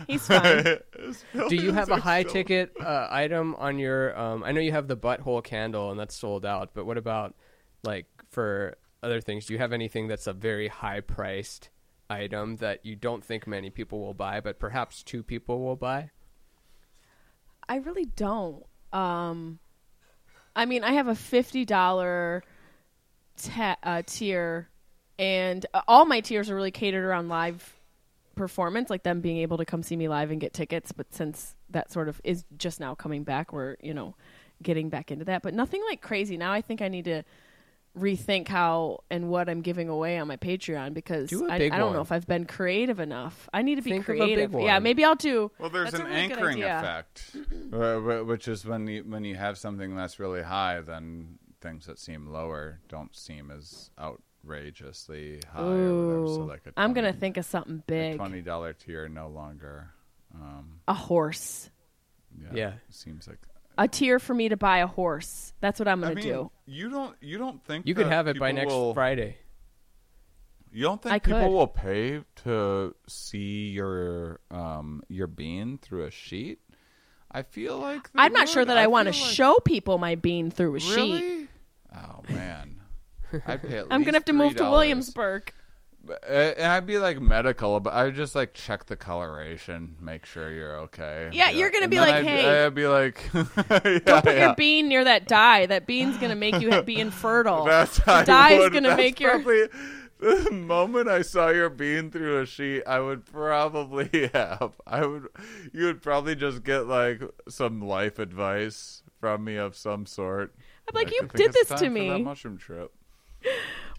He's fine. Do you have a high ticket uh, item on your? Um, I know you have the butthole candle, and that's sold out. But what about like for other things? Do you have anything that's a very high priced item that you don't think many people will buy, but perhaps two people will buy? I really don't. Um, I mean, I have a fifty dollar ta- uh, tier, and uh, all my tiers are really catered around live performance, like them being able to come see me live and get tickets. But since that sort of is just now coming back, we're you know getting back into that. But nothing like crazy. Now I think I need to rethink how and what I'm giving away on my Patreon because Do a I, big I don't know if I've been creative enough. I need to be Think creative. Yeah, maybe I'll do. Well, there's an really anchoring effect, wh- uh, wh- which is when you when you have something that's really high, then things that seem lower don't seem as outrageously high. or whatever. So Ooh, like a I'm gonna think of something a big. twenty dollar tier no longer. Um, A horse. yeah, Yeah. seems like. A tier for me to buy a horse. That's what I'm gonna mean, do. you don't you don't think You could have it by next will- Friday. You don't think I people could. will pay to see your um your bean through a sheet? I feel like they I'm not sure that I, want to like- show people my bean through a sheet. Oh man, I'd pay. I'm gonna have to move to $3. Williamsburg. Uh, and I'd be like medical, but I would just like check the coloration, make sure you're okay. Yeah, you're gonna And be then like, I'd, "Hey, I'd be like, yeah, Don't put yeah. your bean near that dye. That bean's gonna make you be infertile. That's the I dye would- gonna that's make your. probably, the moment I saw your bean through a sheet, I would probably have. I would. You would probably just get like some life advice from me of some sort. I'm like, I you think did it's this time to for me. that mushroom trip.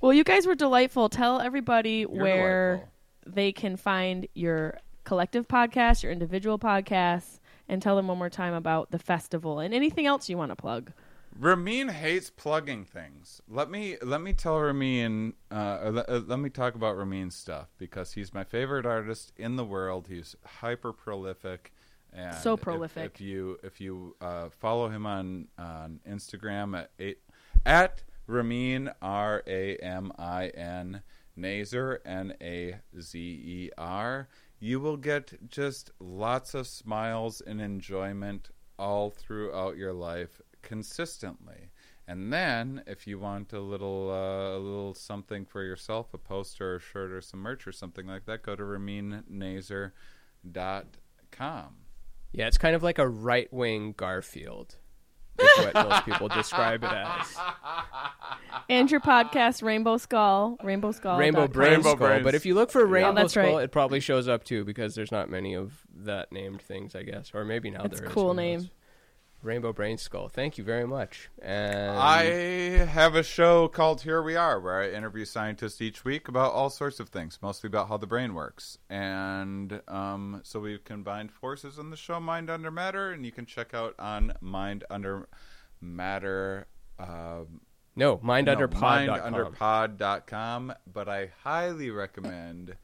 Well, you guys were delightful. Tell everybody You're where delightful. they can find your collective podcast, your individual podcasts, and tell them one more time about the festival and anything else you want to plug. Ramin hates plugging things. Let me let me tell Ramin. Uh, let, uh, let me talk about Ramin's stuff because he's my favorite artist in the world. He's hyper prolific. And So if- prolific. If, you if you uh, follow him on on Instagram at eight, at Ramin R A M I N Nazer N A Z E R, you will get just lots of smiles and enjoyment all throughout your life consistently. And then, if you want a little uh, a little something for yourself, a poster, a shirt, or some merch, or something like that, go to raminnazer.com. Yeah, it's kind of like a right wing Garfield. Is what most people describe it as. And your podcast, Rainbow Skull, Rainbow Skull. Rainbow. Brain Rainbow Skull. Brains. But if you look for Rainbow that's Skull, right. it probably shows up too because there's not many of that named things, I guess. Or maybe now That's there a is, cool who knows. name. Rainbow Brain Skull. Thank you very much. And I have a show called Here We Are where I interview scientists each week about all sorts of things, mostly about how the brain works. And um, so we've combined forces in the show Mind Under Matter, and you can check out on Mind Under Matter. Um, no, mind no, under pod.com. mindunderpod.com. But I highly recommend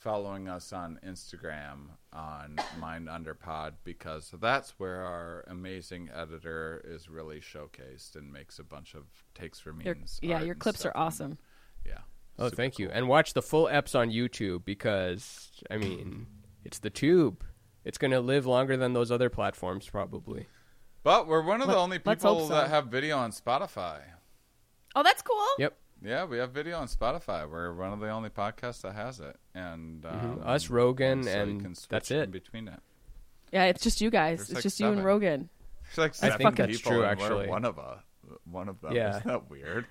following us on Instagram on Mind Under Pod because that's where our amazing editor is really showcased and makes a bunch of takes for Your- means. yeah, your clips stuff are awesome. them. Yeah. Oh, Super thank you. And watch the full eps on YouTube because I mean, it's the tube. It's going to live longer than those other platforms probably. But we're one of the only people so. that have video on Spotify. Oh, that's cool. Yep. Yeah, we have video on Spotify. We're one of the only podcasts that has it, and um, Mm-hmm. Us, Rogan, so you and can switch that's in it. between it. Yeah, it's just you guys. There's it's like just you and. Rogan. There's like I seven think that's people, true, and we're actually. one of a one of them. Yeah. Isn't that weird?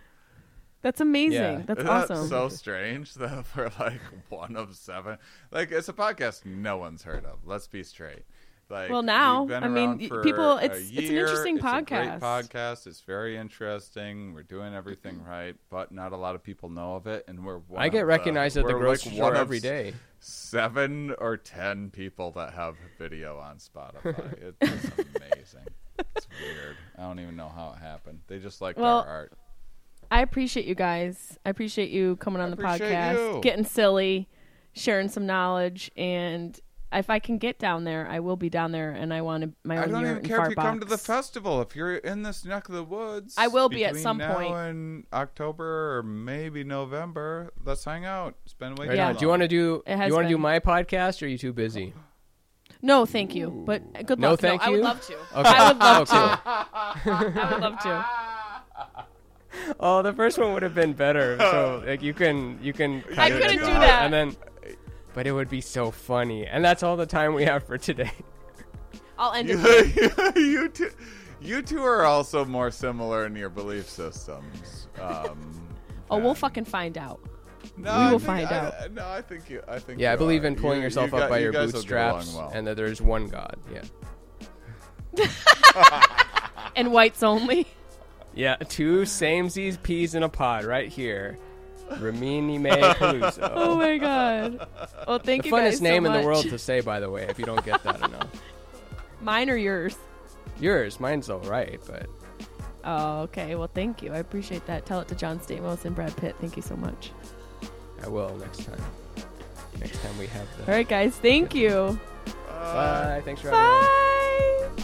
That's amazing. Yeah. That's Isn't awesome. that so strange that we're like one of seven? Like it's a podcast no one's heard of. Let's be straight. Like Well, now, we've been I mean, for people- a it's- it's an year. interesting It's a great podcast. podcast. It's very interesting. We're doing everything right, but not a lot of people know of it, and we're. One I get of recognized the, at the grocery like store every day. seven or ten people that have video on Spotify. It's amazing. it's weird. I don't even know how it happened. They just like Well, our art. I appreciate you guys. I appreciate you coming on the podcast, you. getting silly, sharing some knowledge, and if I can get down there, I will be down there, and I want to my I own don't year even in care if you come to the festival. If you're in this neck of the woods, I will be at some now point. in October or maybe November. Let's hang out. It's been way Right Yeah. Do you want to do? It you want to do my podcast? or Are you too busy? No, thank you, but uh, good No, luck. thank I would you? love to. Okay. I would love Oh, to. I would love to. Oh, the first one would have been better. So like you can you can. cut I couldn't do the- that. And then, but it would be so funny, and that's all the time we have for today. I'll end it. you two, you two are also more similar in your belief systems. Um, Oh, we'll fucking find out. No, we I will think- find I- out. no, I think you. I think. Yeah, I believe are. in pulling You- yourself you up got- by you your guys will get along bootstraps, well. and that there's one God. Yeah. And whites only. Yeah, two samesies peas in a pod right here. Ramini May Caruso. Oh my god. Well, thank the you guys funnest so name in the much. world to say, by the way, if you don't get that enough. Mine or yours? Yours, mine's all right, but Oh, okay. Well, thank you. I appreciate that. Tell it to John Stamos and Brad Pitt. Thank you so much. I will next time. Next time we have the. All right, guys. Thank you. Bye. Thanks for having me. Bye.